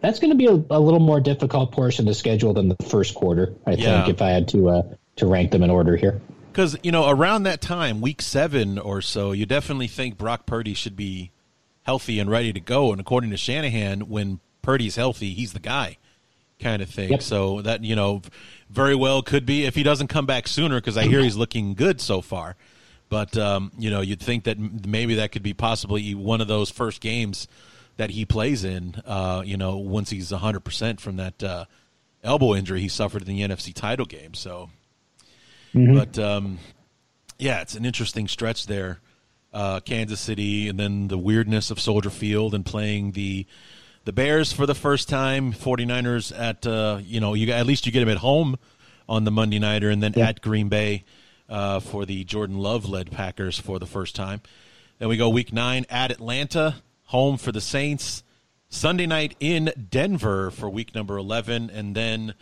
that's going to be a, a little more difficult portion of the schedule than the first quarter. I Yeah. think if I had to uh, to rank them in order here. Because you know, around that time, week seven or so, you definitely think Brock Purdy should be healthy and ready to go. And according to Shanahan, when Purdy's healthy, he's the guy, kind of thing. Yep. So that you know, very well could be if he doesn't come back sooner, because I hear he's looking good so far. But um, you know, you'd think that maybe that could be possibly one of those first games that he plays in. Uh, you know, once he's hundred percent from that uh, elbow injury he suffered in the NFC title game. So, but um, yeah, it's an interesting stretch there. Uh, Kansas City, and then the weirdness of Soldier Field, and playing the the Bears for the first time. 49ers at uh, you know you at least you get them at home on the Monday nighter, and then Yeah. at Green Bay uh, for the Jordan Love led Packers for the first time. Then we go week nine at Atlanta, home for the Saints. Sunday night in Denver for week number 11, and then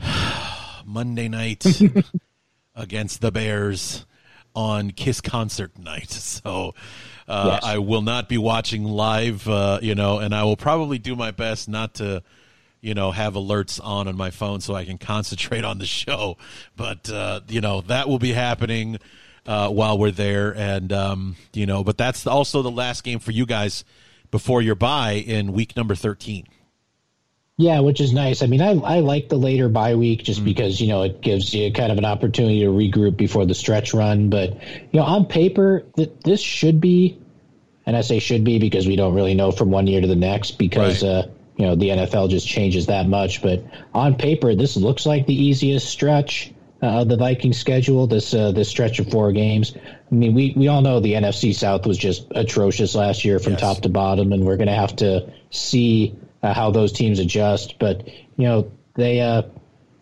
Monday night against the Bears on Kiss concert night. So uh, Yes. I will not be watching live, uh, you know, and I will probably do my best not to, you know, have alerts on on my phone so I can concentrate on the show. But uh, you know that will be happening uh, while we're there, and um, you know, but that's also the last game for you guys before your bye in week number 13. Yeah, which is nice. I mean, I, I like the later bye week just mm. because, you know, it gives you kind of an opportunity to regroup before the stretch run. But, you know, on paper, th- this should be, and I say should be because we don't really know from one year to the next because, right. uh, you know, the NFL just changes that much. But on paper, this looks like the easiest stretch uh, the Vikings schedule this uh, this stretch of four games. I mean, we we all know the NFC South was just atrocious last year from yes. top to bottom, and we're going to have to see uh, how those teams adjust. But you know, they uh,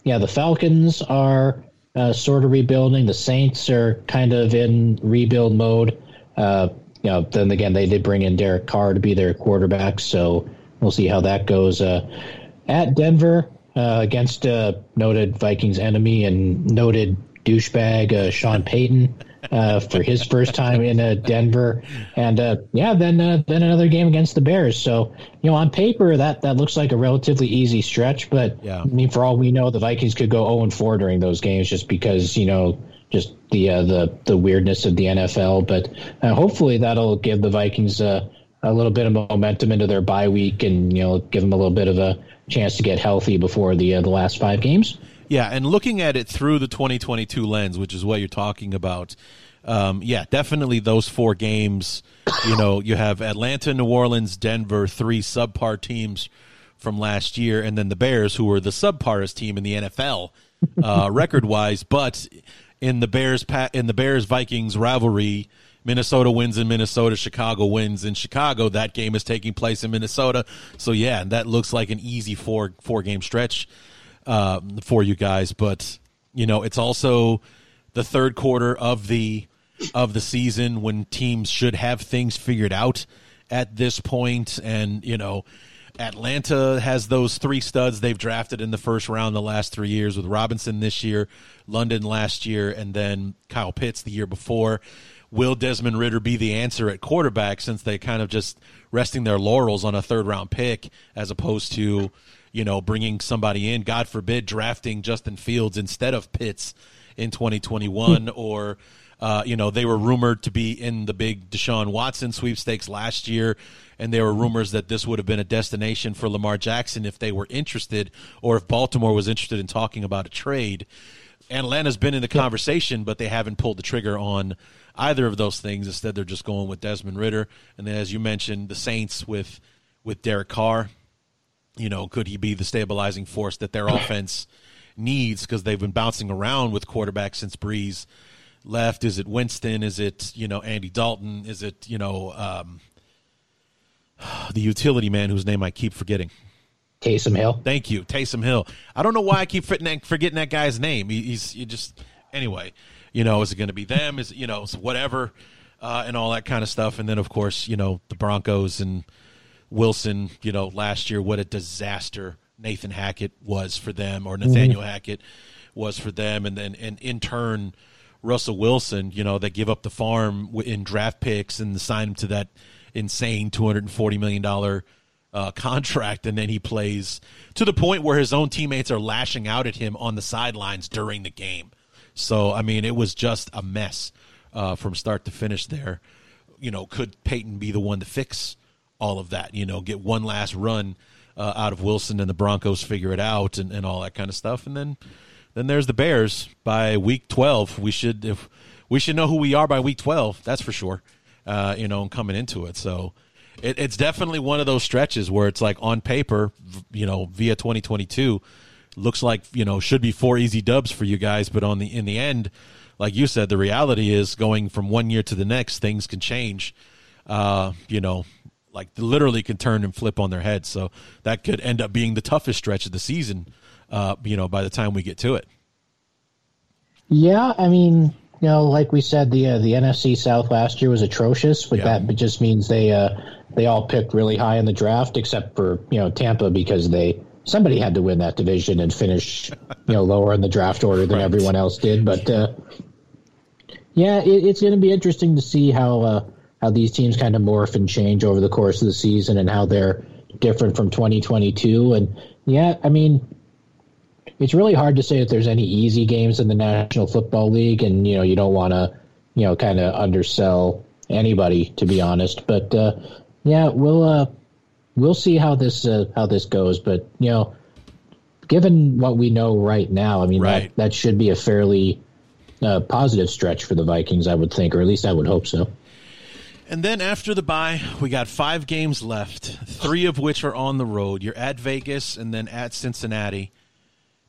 yeah, the Falcons are uh, sort of rebuilding. The Saints are kind of in rebuild mode. Uh, you know, then again, they did bring in Derek Carr to be their quarterback, so we'll see how that goes. at Denver, uh, against a noted Vikings enemy and noted douchebag uh, Sean Payton uh, for his first time in uh, Denver, and uh, yeah, then uh, then another game against the Bears. So you know, on paper that that looks like a relatively easy stretch, but yeah. I mean, for all we know, the Vikings could go zero and four during those games just because you know just the uh, the the weirdness of the NFL. But uh, hopefully that'll give the Vikings uh, a little bit of momentum into their bye week, and you know give them a little bit of a chance to get healthy before the uh, the last five games. Yeah, and looking at it through the 2022 lens, which is what you're talking about, um, yeah, definitely those four games. You know, you have Atlanta, New Orleans, Denver, three subpar teams from last year, and then the Bears, who were the subparest team in the NFL uh, record wise. But in the Bears in the Bears Vikings rivalry, Minnesota wins in Minnesota, Chicago wins in Chicago. That game is taking place in Minnesota. So yeah, that looks like an easy four four game stretch uh, for you guys. But you know, it's also the third quarter of the of the season when teams should have things figured out at this point, and you know. Atlanta has those three studs they've drafted in the first round the last three years with Robinson this year, London last year, and then Kyle Pitts the year before will Desmond Ridder be the answer at quarterback since they kind of just resting their laurels on a third round pick as opposed to, you know, bringing somebody in, God forbid, drafting Justin Fields instead of Pitts in 2021 hmm. or uh, you know, they were rumored to be in the big Deshaun Watson sweepstakes last year, and there were rumors that this would have been a destination for Lamar Jackson if they were interested, or if Baltimore was interested in talking about a trade. Atlanta's been in the conversation, but they haven't pulled the trigger on either of those things. Instead, they're just going with Desmond Ridder, and then as you mentioned, the Saints with with Derek Carr. You know, could he be the stabilizing force that their offense needs? Because they've been bouncing around with quarterbacks since Brees left. Is it Winston? Is it you know Andy Dalton? Is it you know um, the utility man whose name I keep forgetting? Taysom Hill. Thank you, Taysom Hill. I don't know why I keep forgetting that guy's name. he's he just anyway. You know, is it going to be them? Is it, you know whatever, uh, and all that kind of stuff. And then of course, you know, the Broncos and Wilson. You know, last year what a disaster Nathan Hackett was for them, or Nathaniel mm-hmm. Hackett was for them, and then and in turn. Russell Wilson, you know, they give up the farm in draft picks and sign him to that insane two hundred and forty million dollar uh, contract, and then he plays to the point where his own teammates are lashing out at him on the sidelines during the game. So, I mean, it was just a mess uh, from start to finish there. You know, could Payton be the one to fix all of that? You know, get one last run uh, out of Wilson and the Broncos figure it out and, and all that kind of stuff. And then then there's the Bears by week 12. We should if we should know who we are by week 12. That's for sure. Uh, you know, coming into it. So it, it's definitely one of those stretches where it's like on paper, you know, via 2022 looks like you know should be four easy dubs for you guys, but on the in the end, like you said, the reality is going from one year to the next, things can change. Uh, you know, like literally can turn and flip on their heads. So that could end up being the toughest stretch of the season. Uh, you know, by the time we get to it. Yeah, I mean, you know, like we said, the uh, the NFC South last year was atrocious, but yeah. that just means they uh, they all picked really high in the draft, except for you know Tampa because they somebody had to win that division and finish, you know, lower in the draft order than right. everyone else did. But uh, yeah, it, it's going to be interesting to see how uh, how these teams kind of morph and change over the course of the season and how they're different from 2022. And yeah, I mean, it's really hard to say if there's any easy games in the National Football League, and you know, you don't want to, you know, kind of undersell anybody to be honest. But uh, Yeah, we'll uh, we'll see how this uh, how this goes, but you know, given what we know right now, I mean Right. that that should be a fairly uh, positive stretch for the Vikings, I would think, or at least I would hope so. And then after the bye, we got five games left, three of which are on the road. You're at Vegas and then at Cincinnati.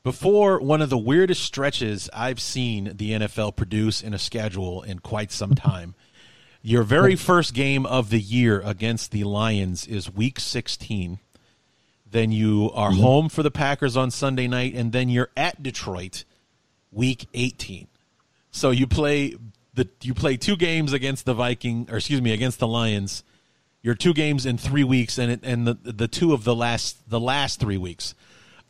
Before one of the weirdest stretches I've seen the NFL produce in a schedule in quite some time. Your very first game of the year against the Lions is week 16. Then you are home for the Packers on Sunday night, and then you're at Detroit week 18. So you play the you play two games against the Viking, or excuse me, against the Lions. Your two games in three weeks, and it, and the the two of the last the last three weeks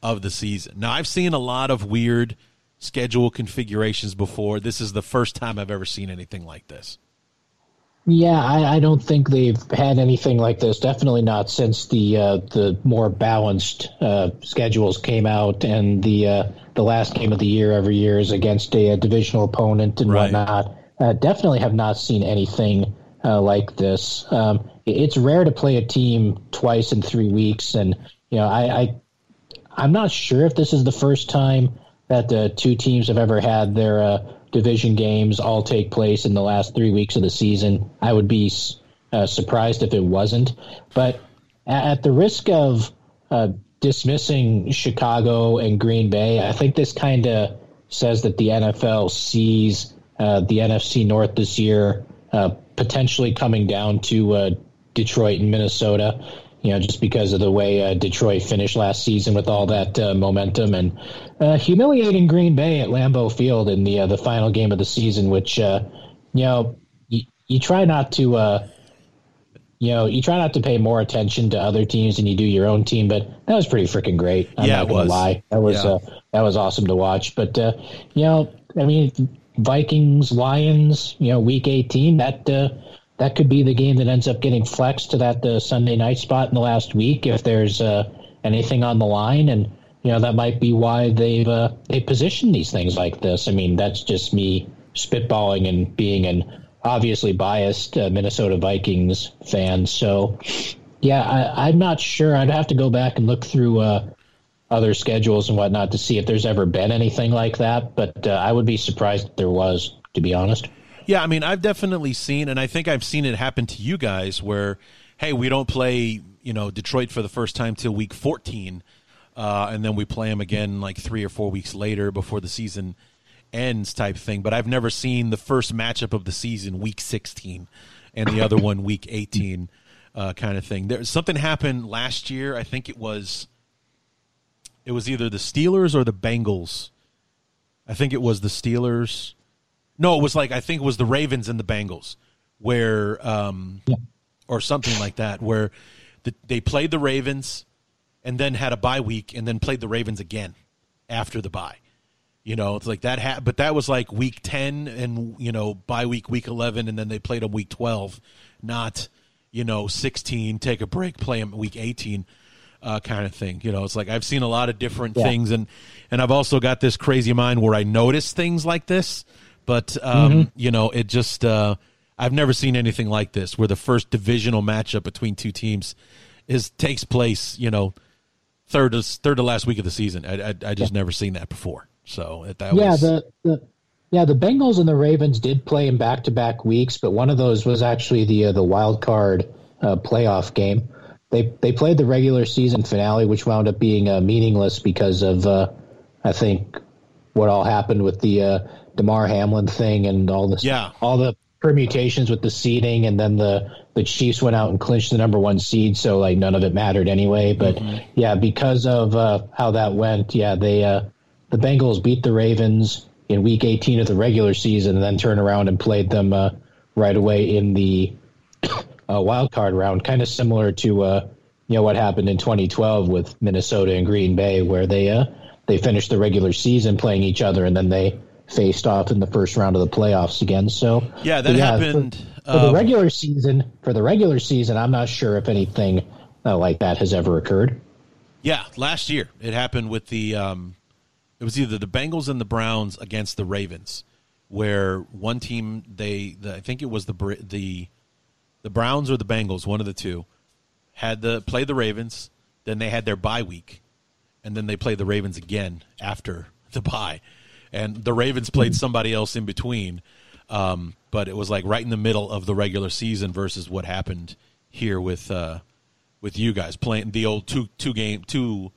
of the season. Now I've seen a lot of weird schedule configurations before. This is the first time I've ever seen anything like this. Yeah, I, I don't think they've had anything like this. Definitely not since the uh, the more balanced uh, schedules came out, and the uh, the last game of the year every year is against a, divisional opponent and Right. whatnot. Uh, definitely have not seen anything uh, like this. Um, it's rare to play a team twice in three weeks, and you know, I, I I'm not sure if this is the first time that the two teams have ever had their uh, division games all take place in the last three weeks of the season. I would be uh, surprised if it wasn't. But at the risk of uh, dismissing Chicago and Green Bay, I think this kind of says that the NFL sees uh, the NFC North this year uh, potentially coming down to uh, Detroit and Minnesota. You know, just because of the way uh, Detroit finished last season with all that uh, momentum and uh, humiliating Green Bay at Lambeau Field in the uh, the final game of the season, which uh, you know you, you try not to uh, you know you try not to pay more attention to other teams than you do your own team, but that was pretty freaking great. I'm Yeah, not gonna was. lie, that was Yeah. uh, that was awesome to watch. But uh, you know, I mean, Vikings Lions, you know, Week 18 that. That could be the game that ends up getting flexed to that uh, Sunday night spot in the last week if there's uh, anything on the line, and you know that might be why they've uh, they position these things like this. I mean, that's just me spitballing and being an obviously biased uh, Minnesota Vikings fan. So, yeah, I, I'm not sure. I'd have to go back and look through uh, other schedules and whatnot to see if there's ever been anything like that. But uh, I would be surprised if there was, to be honest. Yeah, I mean, I've definitely seen, and I think I've seen it happen to you guys where, hey, we don't play, you know, Detroit for the first time till week 14, uh, and then we play them again like three or four weeks later before the season ends type thing. But I've never seen the first matchup of the season week 16 and the other one week 18 uh, kind of thing. There something happened last year. I think it was it was either the Steelers or the Bengals. I think it was the Steelers. No, it was like I think it was the Ravens and the Bengals, where um, or something like that, where the, they played the Ravens and then had a bye week and then played the Ravens again after the bye. You know, it's like that. Ha- but that was like week ten and you know bye week week eleven, and then they played them week twelve, not you know sixteen. Take a break, play them week eighteen. Uh, kind of thing, you know. It's like I've seen a lot of different Yeah. things, and and I've also got this crazy mind where I notice things like this, but um, you know, it just uh, I've never seen anything like this where the first divisional matchup between two teams is takes place, you know, third to third to last week of the season. I I, I just never seen that before. So that yeah, was the, the yeah the Bengals and the Ravens did play in back to back weeks, but one of those was actually the uh, the wild card uh, playoff game. They they played the regular season finale, which wound up being uh, meaningless because of uh, I think what all happened with the uh, Damar Hamlin thing and all this Yeah. all the permutations with the seeding, and then the the Chiefs went out and clinched the number one seed, so like none of it mattered anyway. But yeah, because of uh, how that went, yeah, they uh, the Bengals beat the Ravens in Week 18 of the regular season, and then turned around and played them uh, right away in the uh, wild card round, kind of similar to uh, you know what happened in 2012 with Minnesota and Green Bay, where they uh, they finished the regular season playing each other, and then they faced off in the first round of the playoffs again. So Yeah, that but happened, for, for the uh, regular season. For the regular season, I'm not sure if anything uh, like that has ever occurred. Yeah, last year it happened with the. Um, it was either the Bengals and the Browns against the Ravens, where one team they, the, I think it was the the the Browns or the Bengals, one of the two, had the play the Ravens, then they had their bye week, and then they played the Ravens again after the bye, and the Ravens played somebody else in between. Um, but it was like right in the middle of the regular season versus what happened here with uh, with you guys playing the old two two game two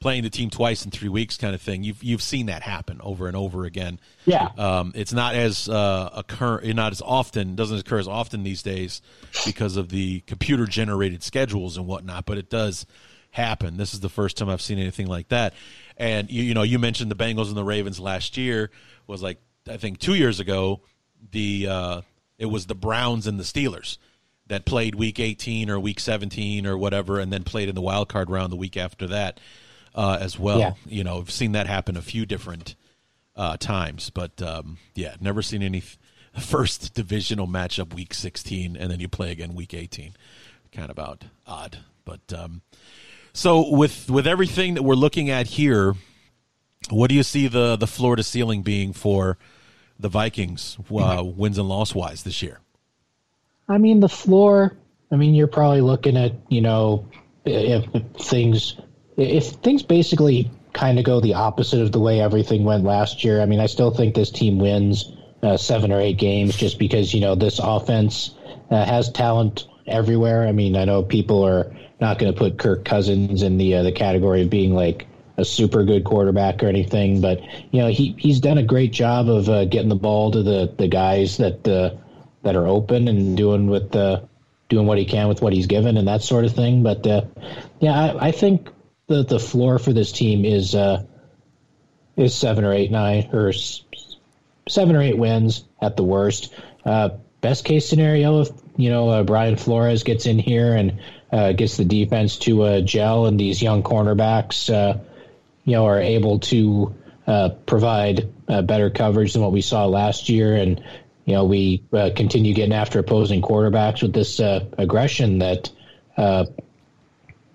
playing the team twice in three weeks kind of thing. You've you've seen that happen over and over again. Yeah, um, it's not as uh, occur not as often doesn't occur as often these days because of the computer generated schedules and whatnot. But it does happen. This is the first time I've seen anything like that. And you, you know, you mentioned the Bengals and the Ravens last year was like I think two years ago. The uh, it was the Browns and the Steelers that played week 18 or week 17 or whatever, and then played in the wild card round the week after that uh, as well. Yeah. You know, I've seen that happen a few different uh, times, but um, yeah, never seen any first divisional matchup week 16 and then you play again week 18. Kind of about odd, but um, so with with everything that we're looking at here, what do you see the the floor to ceiling being for the Vikings uh, wins and loss wise this year? I mean, the floor. I mean, you're probably looking at you know if, things if things basically kind of go the opposite of the way everything went last year. I mean, I still think this team wins uh, seven or eight games just because you know this offense uh, has talent everywhere. I mean, I know people are not going to put Kirk Cousins in the uh, the category of being like a super good quarterback or anything, but you know he he's done a great job of uh, getting the ball to the the guys that uh, that are open and doing with the doing what he can with what he's given and that sort of thing. But uh, yeah, I, I, think the the floor for this team is uh, is seven or eight nine or seven or eight wins at the worst. Uh, best case scenario, if you know Brian Flores gets in here and uh, gets the defense to uh, gel, and these young cornerbacks, uh, you know, are able to uh, provide uh, better coverage than what we saw last year, and you know, we uh, continue getting after opposing quarterbacks with this aggression that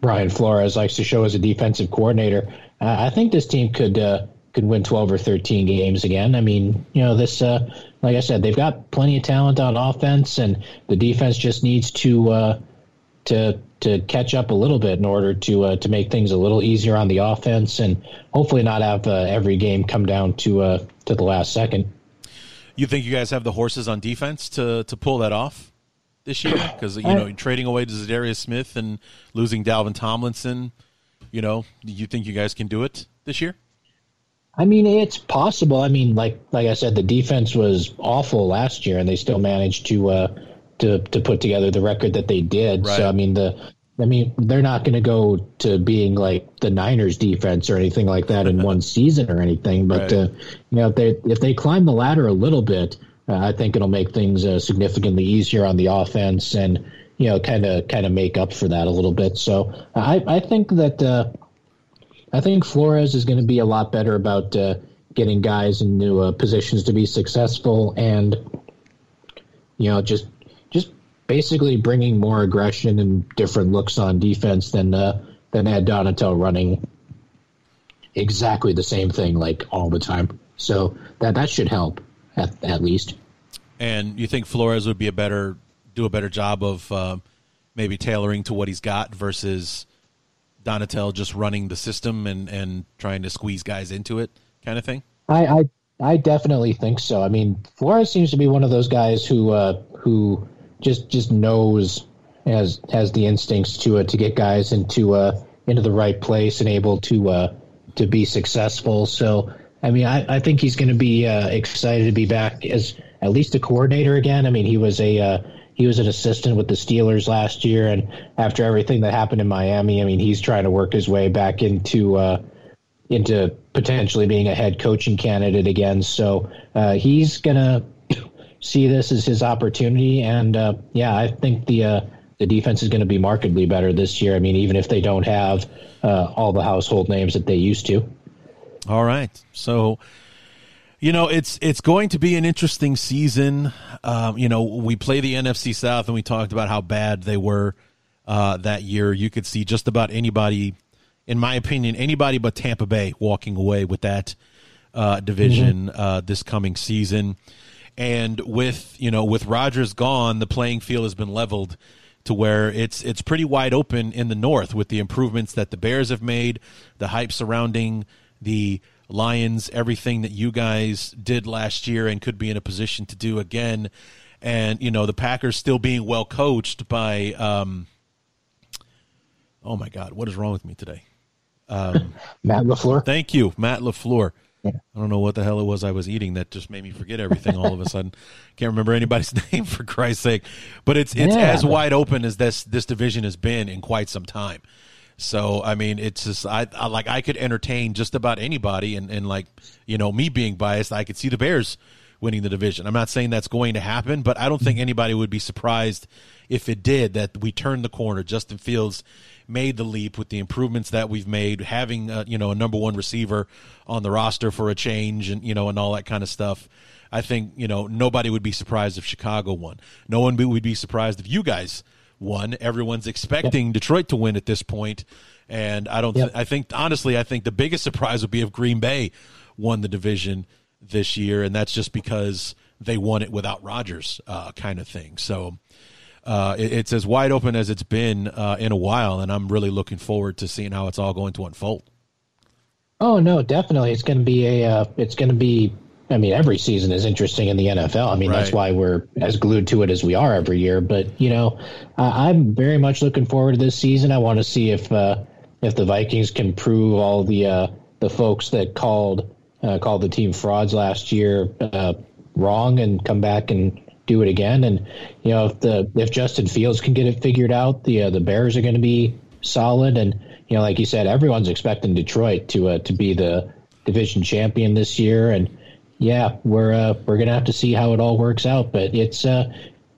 Brian Flores likes to show as a defensive coordinator. I think this team could could win 12 or 13 games again. I mean, you know, this, uh, like I said, they've got plenty of talent on offense, and the defense just needs to uh, to to catch up a little bit in order to uh, to make things a little easier on the offense, and hopefully not have uh, every game come down to uh, to the last second. You think you guys have the horses on defense to to pull that off this year? Because you know, trading away to Za'Darius Smith and losing Dalvin Tomlinson, you know, do you think you guys can do it this year? I mean, it's possible. I mean, like like I said, the defense was awful last year, and they still managed to uh, to to put together the record that they did. Right. So I mean the I mean they're not going to go to being like the Niners defense or anything like that in one season or anything. But right. uh, you know if they if they climb the ladder a little bit, uh, I think it'll make things uh, significantly easier on the offense and you know kind of kind of make up for that a little bit. So I I think that. Uh, I think Flores is going to be a lot better about uh, getting guys into uh, positions to be successful and you know just basically bringing more aggression and different looks on defense than uh, than Ed Donatell running exactly the same thing like all the time. So that that should help at at least. And you think Flores would be a better do a better job of uh, maybe tailoring to what he's got versus Donatell just running the system and and trying to squeeze guys into it, kind of thing. I I, I definitely think so. I mean, Flores seems to be one of those guys who uh, who just just knows has has the instincts to uh, to get guys into uh into the right place and able to uh to be successful. So I mean, I, I think he's going to be uh, excited to be back as at least a coordinator again. I mean, he was a uh, he was an assistant with the Steelers last year, and after everything that happened in Miami, I mean, he's trying to work his way back into uh, into potentially being a head coaching candidate again. So he's gonna see this as his opportunity. And uh, yeah, I think the uh, the defense is going to be markedly better this year. I mean, even if they don't have uh, all the household names that they used to. All right, so you know it's it's going to be an interesting season. Um, you know, we play the NFC South, and we talked about how bad they were uh, that year. You could see just about anybody, in my opinion, anybody but Tampa Bay walking away with that uh, division mm-hmm. Uh, this coming season And with you know with Rodgers gone, the playing field has been leveled to where it's it's pretty wide open in the north with the improvements that the Bears have made, the hype surrounding the Lions, everything that you guys did last year and could be in a position to do again, and you know the Packers still being well coached by. Um, oh my God, what is wrong with me today? Um, Matt LaFleur. Thank you, Matt LaFleur. I don't know what the hell it was I was eating that just made me forget everything all of a sudden. Can't remember anybody's name for Christ's sake. But it's it's yeah. as wide open as this this division has been in quite some time. So I mean, it's just I, I like I could entertain just about anybody, and and like you know me being biased, I could see the Bears winning the division. I'm not saying that's going to happen, but I don't think mm-hmm. anybody would be surprised if it did that we turned the corner. Justin Fields made the leap with the improvements that we've made, having uh, you know a number one receiver on the roster for a change, and you know and all that kind of stuff. I think you know nobody would be surprised if Chicago won. No one would be surprised if you guys won. Everyone's expecting yep. Detroit to win at this point, and I don't. Yep. Th- I think honestly, I think the biggest surprise would be if Green Bay won the division this year, and that's just because they won it without Rodgers, uh, kind of thing. So uh, it, it's as wide open as it's been uh, in a while, and I'm really looking forward to seeing how it's all going to unfold. Oh no, definitely, it's going to be a. Uh, it's going to be. I mean, every season is interesting in the NFL. I mean, right. that's why we're as glued to it as we are every year. But you know, I'm very much looking forward to this season. I want to see if uh, if the Vikings can prove all the uh, the folks that called uh, called the team frauds last year wrong and come back and do it again. And you know, if the if Justin Fields can get it figured out, the uh, the Bears are going to be solid. And you know, like you said, everyone's expecting Detroit to uh, to be the division champion this year. And yeah, we're uh, we're going to have to see how it all works out. But it's uh,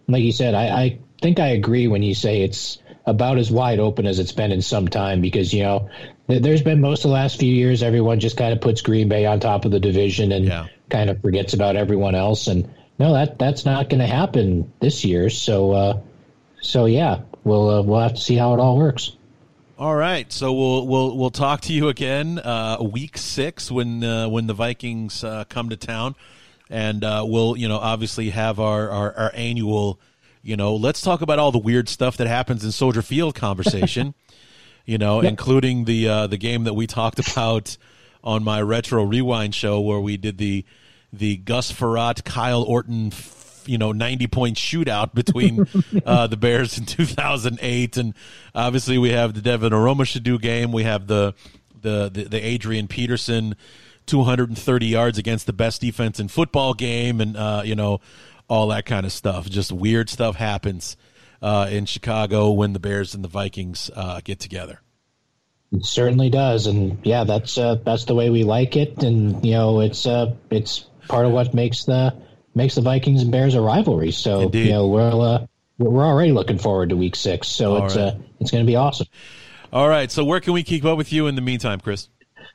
like you said, I, I think I agree when you say it's about as wide open as it's been in some time because you know there's been most of the last few years everyone just kind of puts Green Bay on top of the division and yeah. kind of forgets about everyone else and no, that that's not going to happen this year. So, uh, so yeah, we'll uh, we'll have to see how it all works. All right, so we'll we'll we'll talk to you again uh, week six when uh, when the Vikings uh, come to town, and uh, we'll you know obviously have our, our, our annual you know let's talk about all the weird stuff that happens in Soldier Field conversation, you know, yep. including the uh, the game that we talked about on my retro rewind show where we did the the Gus Frerotte, Kyle Orton, you know, 90 point shootout between uh, the Bears in 2008. And obviously, we have the Devin Aromashodu game. We have the, the, the, the Adrian Peterson 230 yards against the best defense in football game. And, uh, you know, all that kind of stuff. Just weird stuff happens uh, in Chicago when the Bears and the Vikings uh, get together. It certainly does, and yeah, that's uh, that's the way we like it, and you know, it's uh, it's part of what makes the makes the Vikings and Bears a rivalry. So Indeed. you know we're uh, we're already looking forward to Week Six. So All it's right. uh, it's going to be awesome. All right. So where can we keep up with you in the meantime, Chris?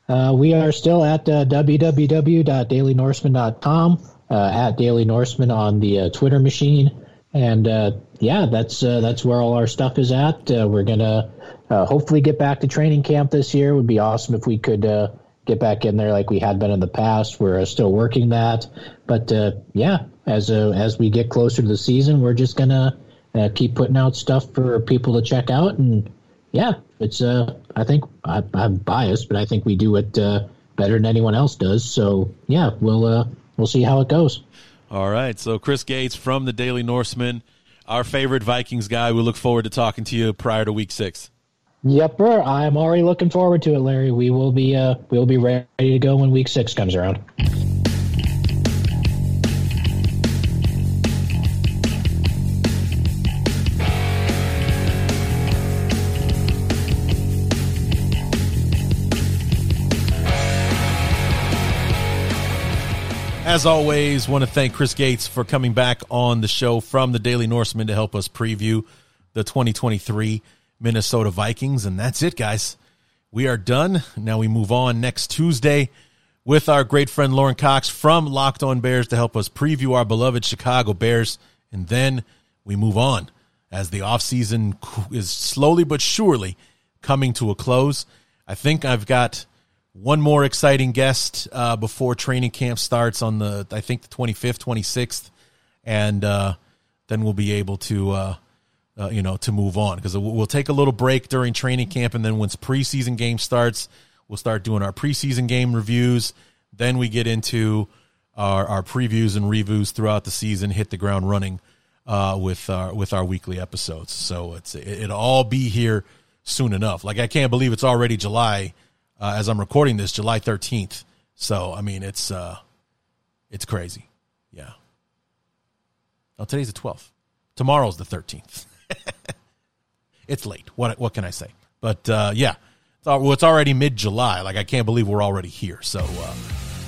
Uh, we are still at uh, www.dailynorseman.com, uh, at Daily Norseman on the uh, Twitter machine, and uh, yeah, that's uh, that's where all our stuff is at. Uh, we're gonna uh, hopefully get back to training camp this year. It would be awesome if we could uh, get back in there like we had been in the past. We're uh, still working that, but uh, yeah, as uh, as we get closer to the season, we're just gonna uh, keep putting out stuff for people to check out, and yeah, it's uh, I think I, am biased, but I think we do it uh, better than anyone else does. So yeah, we'll we'll see how it goes. All right, so Chris Gates from the Daily Norseman, our favorite Vikings guy. We look forward to talking to you prior to Week Six. Yepper, I'm already looking forward to it, Larry. We will be uh, we'll be ready to go when week six comes around. As always, want to thank Chris Gates for coming back on the show from the Daily Norseman to help us preview the 2023 Minnesota Vikings. And that's it, guys. We are done. Now we move on next Tuesday with our great friend Lauren Cox from Locked On Bears to help us preview our beloved Chicago Bears. And then we move on as the offseason is slowly but surely coming to a close. I think I've got one more exciting guest uh, before training camp starts on the, I think, the 25th, 26th and uh, then we'll be able to. Uh, uh, you know, to move on because we'll take a little break during training camp, and then once preseason game starts, we'll start doing our preseason game reviews. Then we get into our, our previews and reviews throughout the season, hit the ground running uh, with our with our weekly episodes. So it's it, it'll all be here soon enough. Like I can't believe it's already July uh, as I'm recording this, July 13th. So I mean, it's uh, it's crazy. Yeah. Oh, today's the 12th. Tomorrow's the 13th. it's late. What what can I say? But uh, yeah, it's, well, it's already mid July. Like I can't believe we're already here. So uh,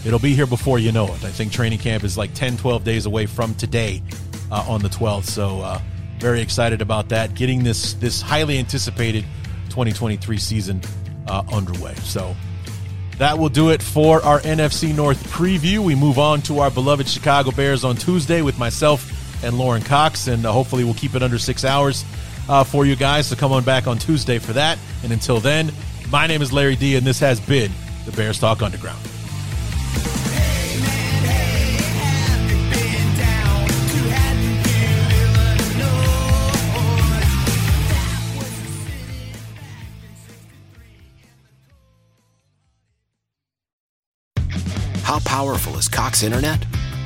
it'll be here before you know it. I think training camp is like 10, 12 days away from today uh, on the 12th. So uh, very excited about that. Getting this this highly anticipated 2023 season uh, underway. So that will do it for our NFC North preview. We move on to our beloved Chicago Bears on Tuesday with myself and Lauren Cox, and uh, hopefully we'll keep it under six hours uh, for you guys. So come on back on Tuesday for that. And until then, my name is Larry D, and this has been the Bears Talk Underground. How powerful is Cox Internet?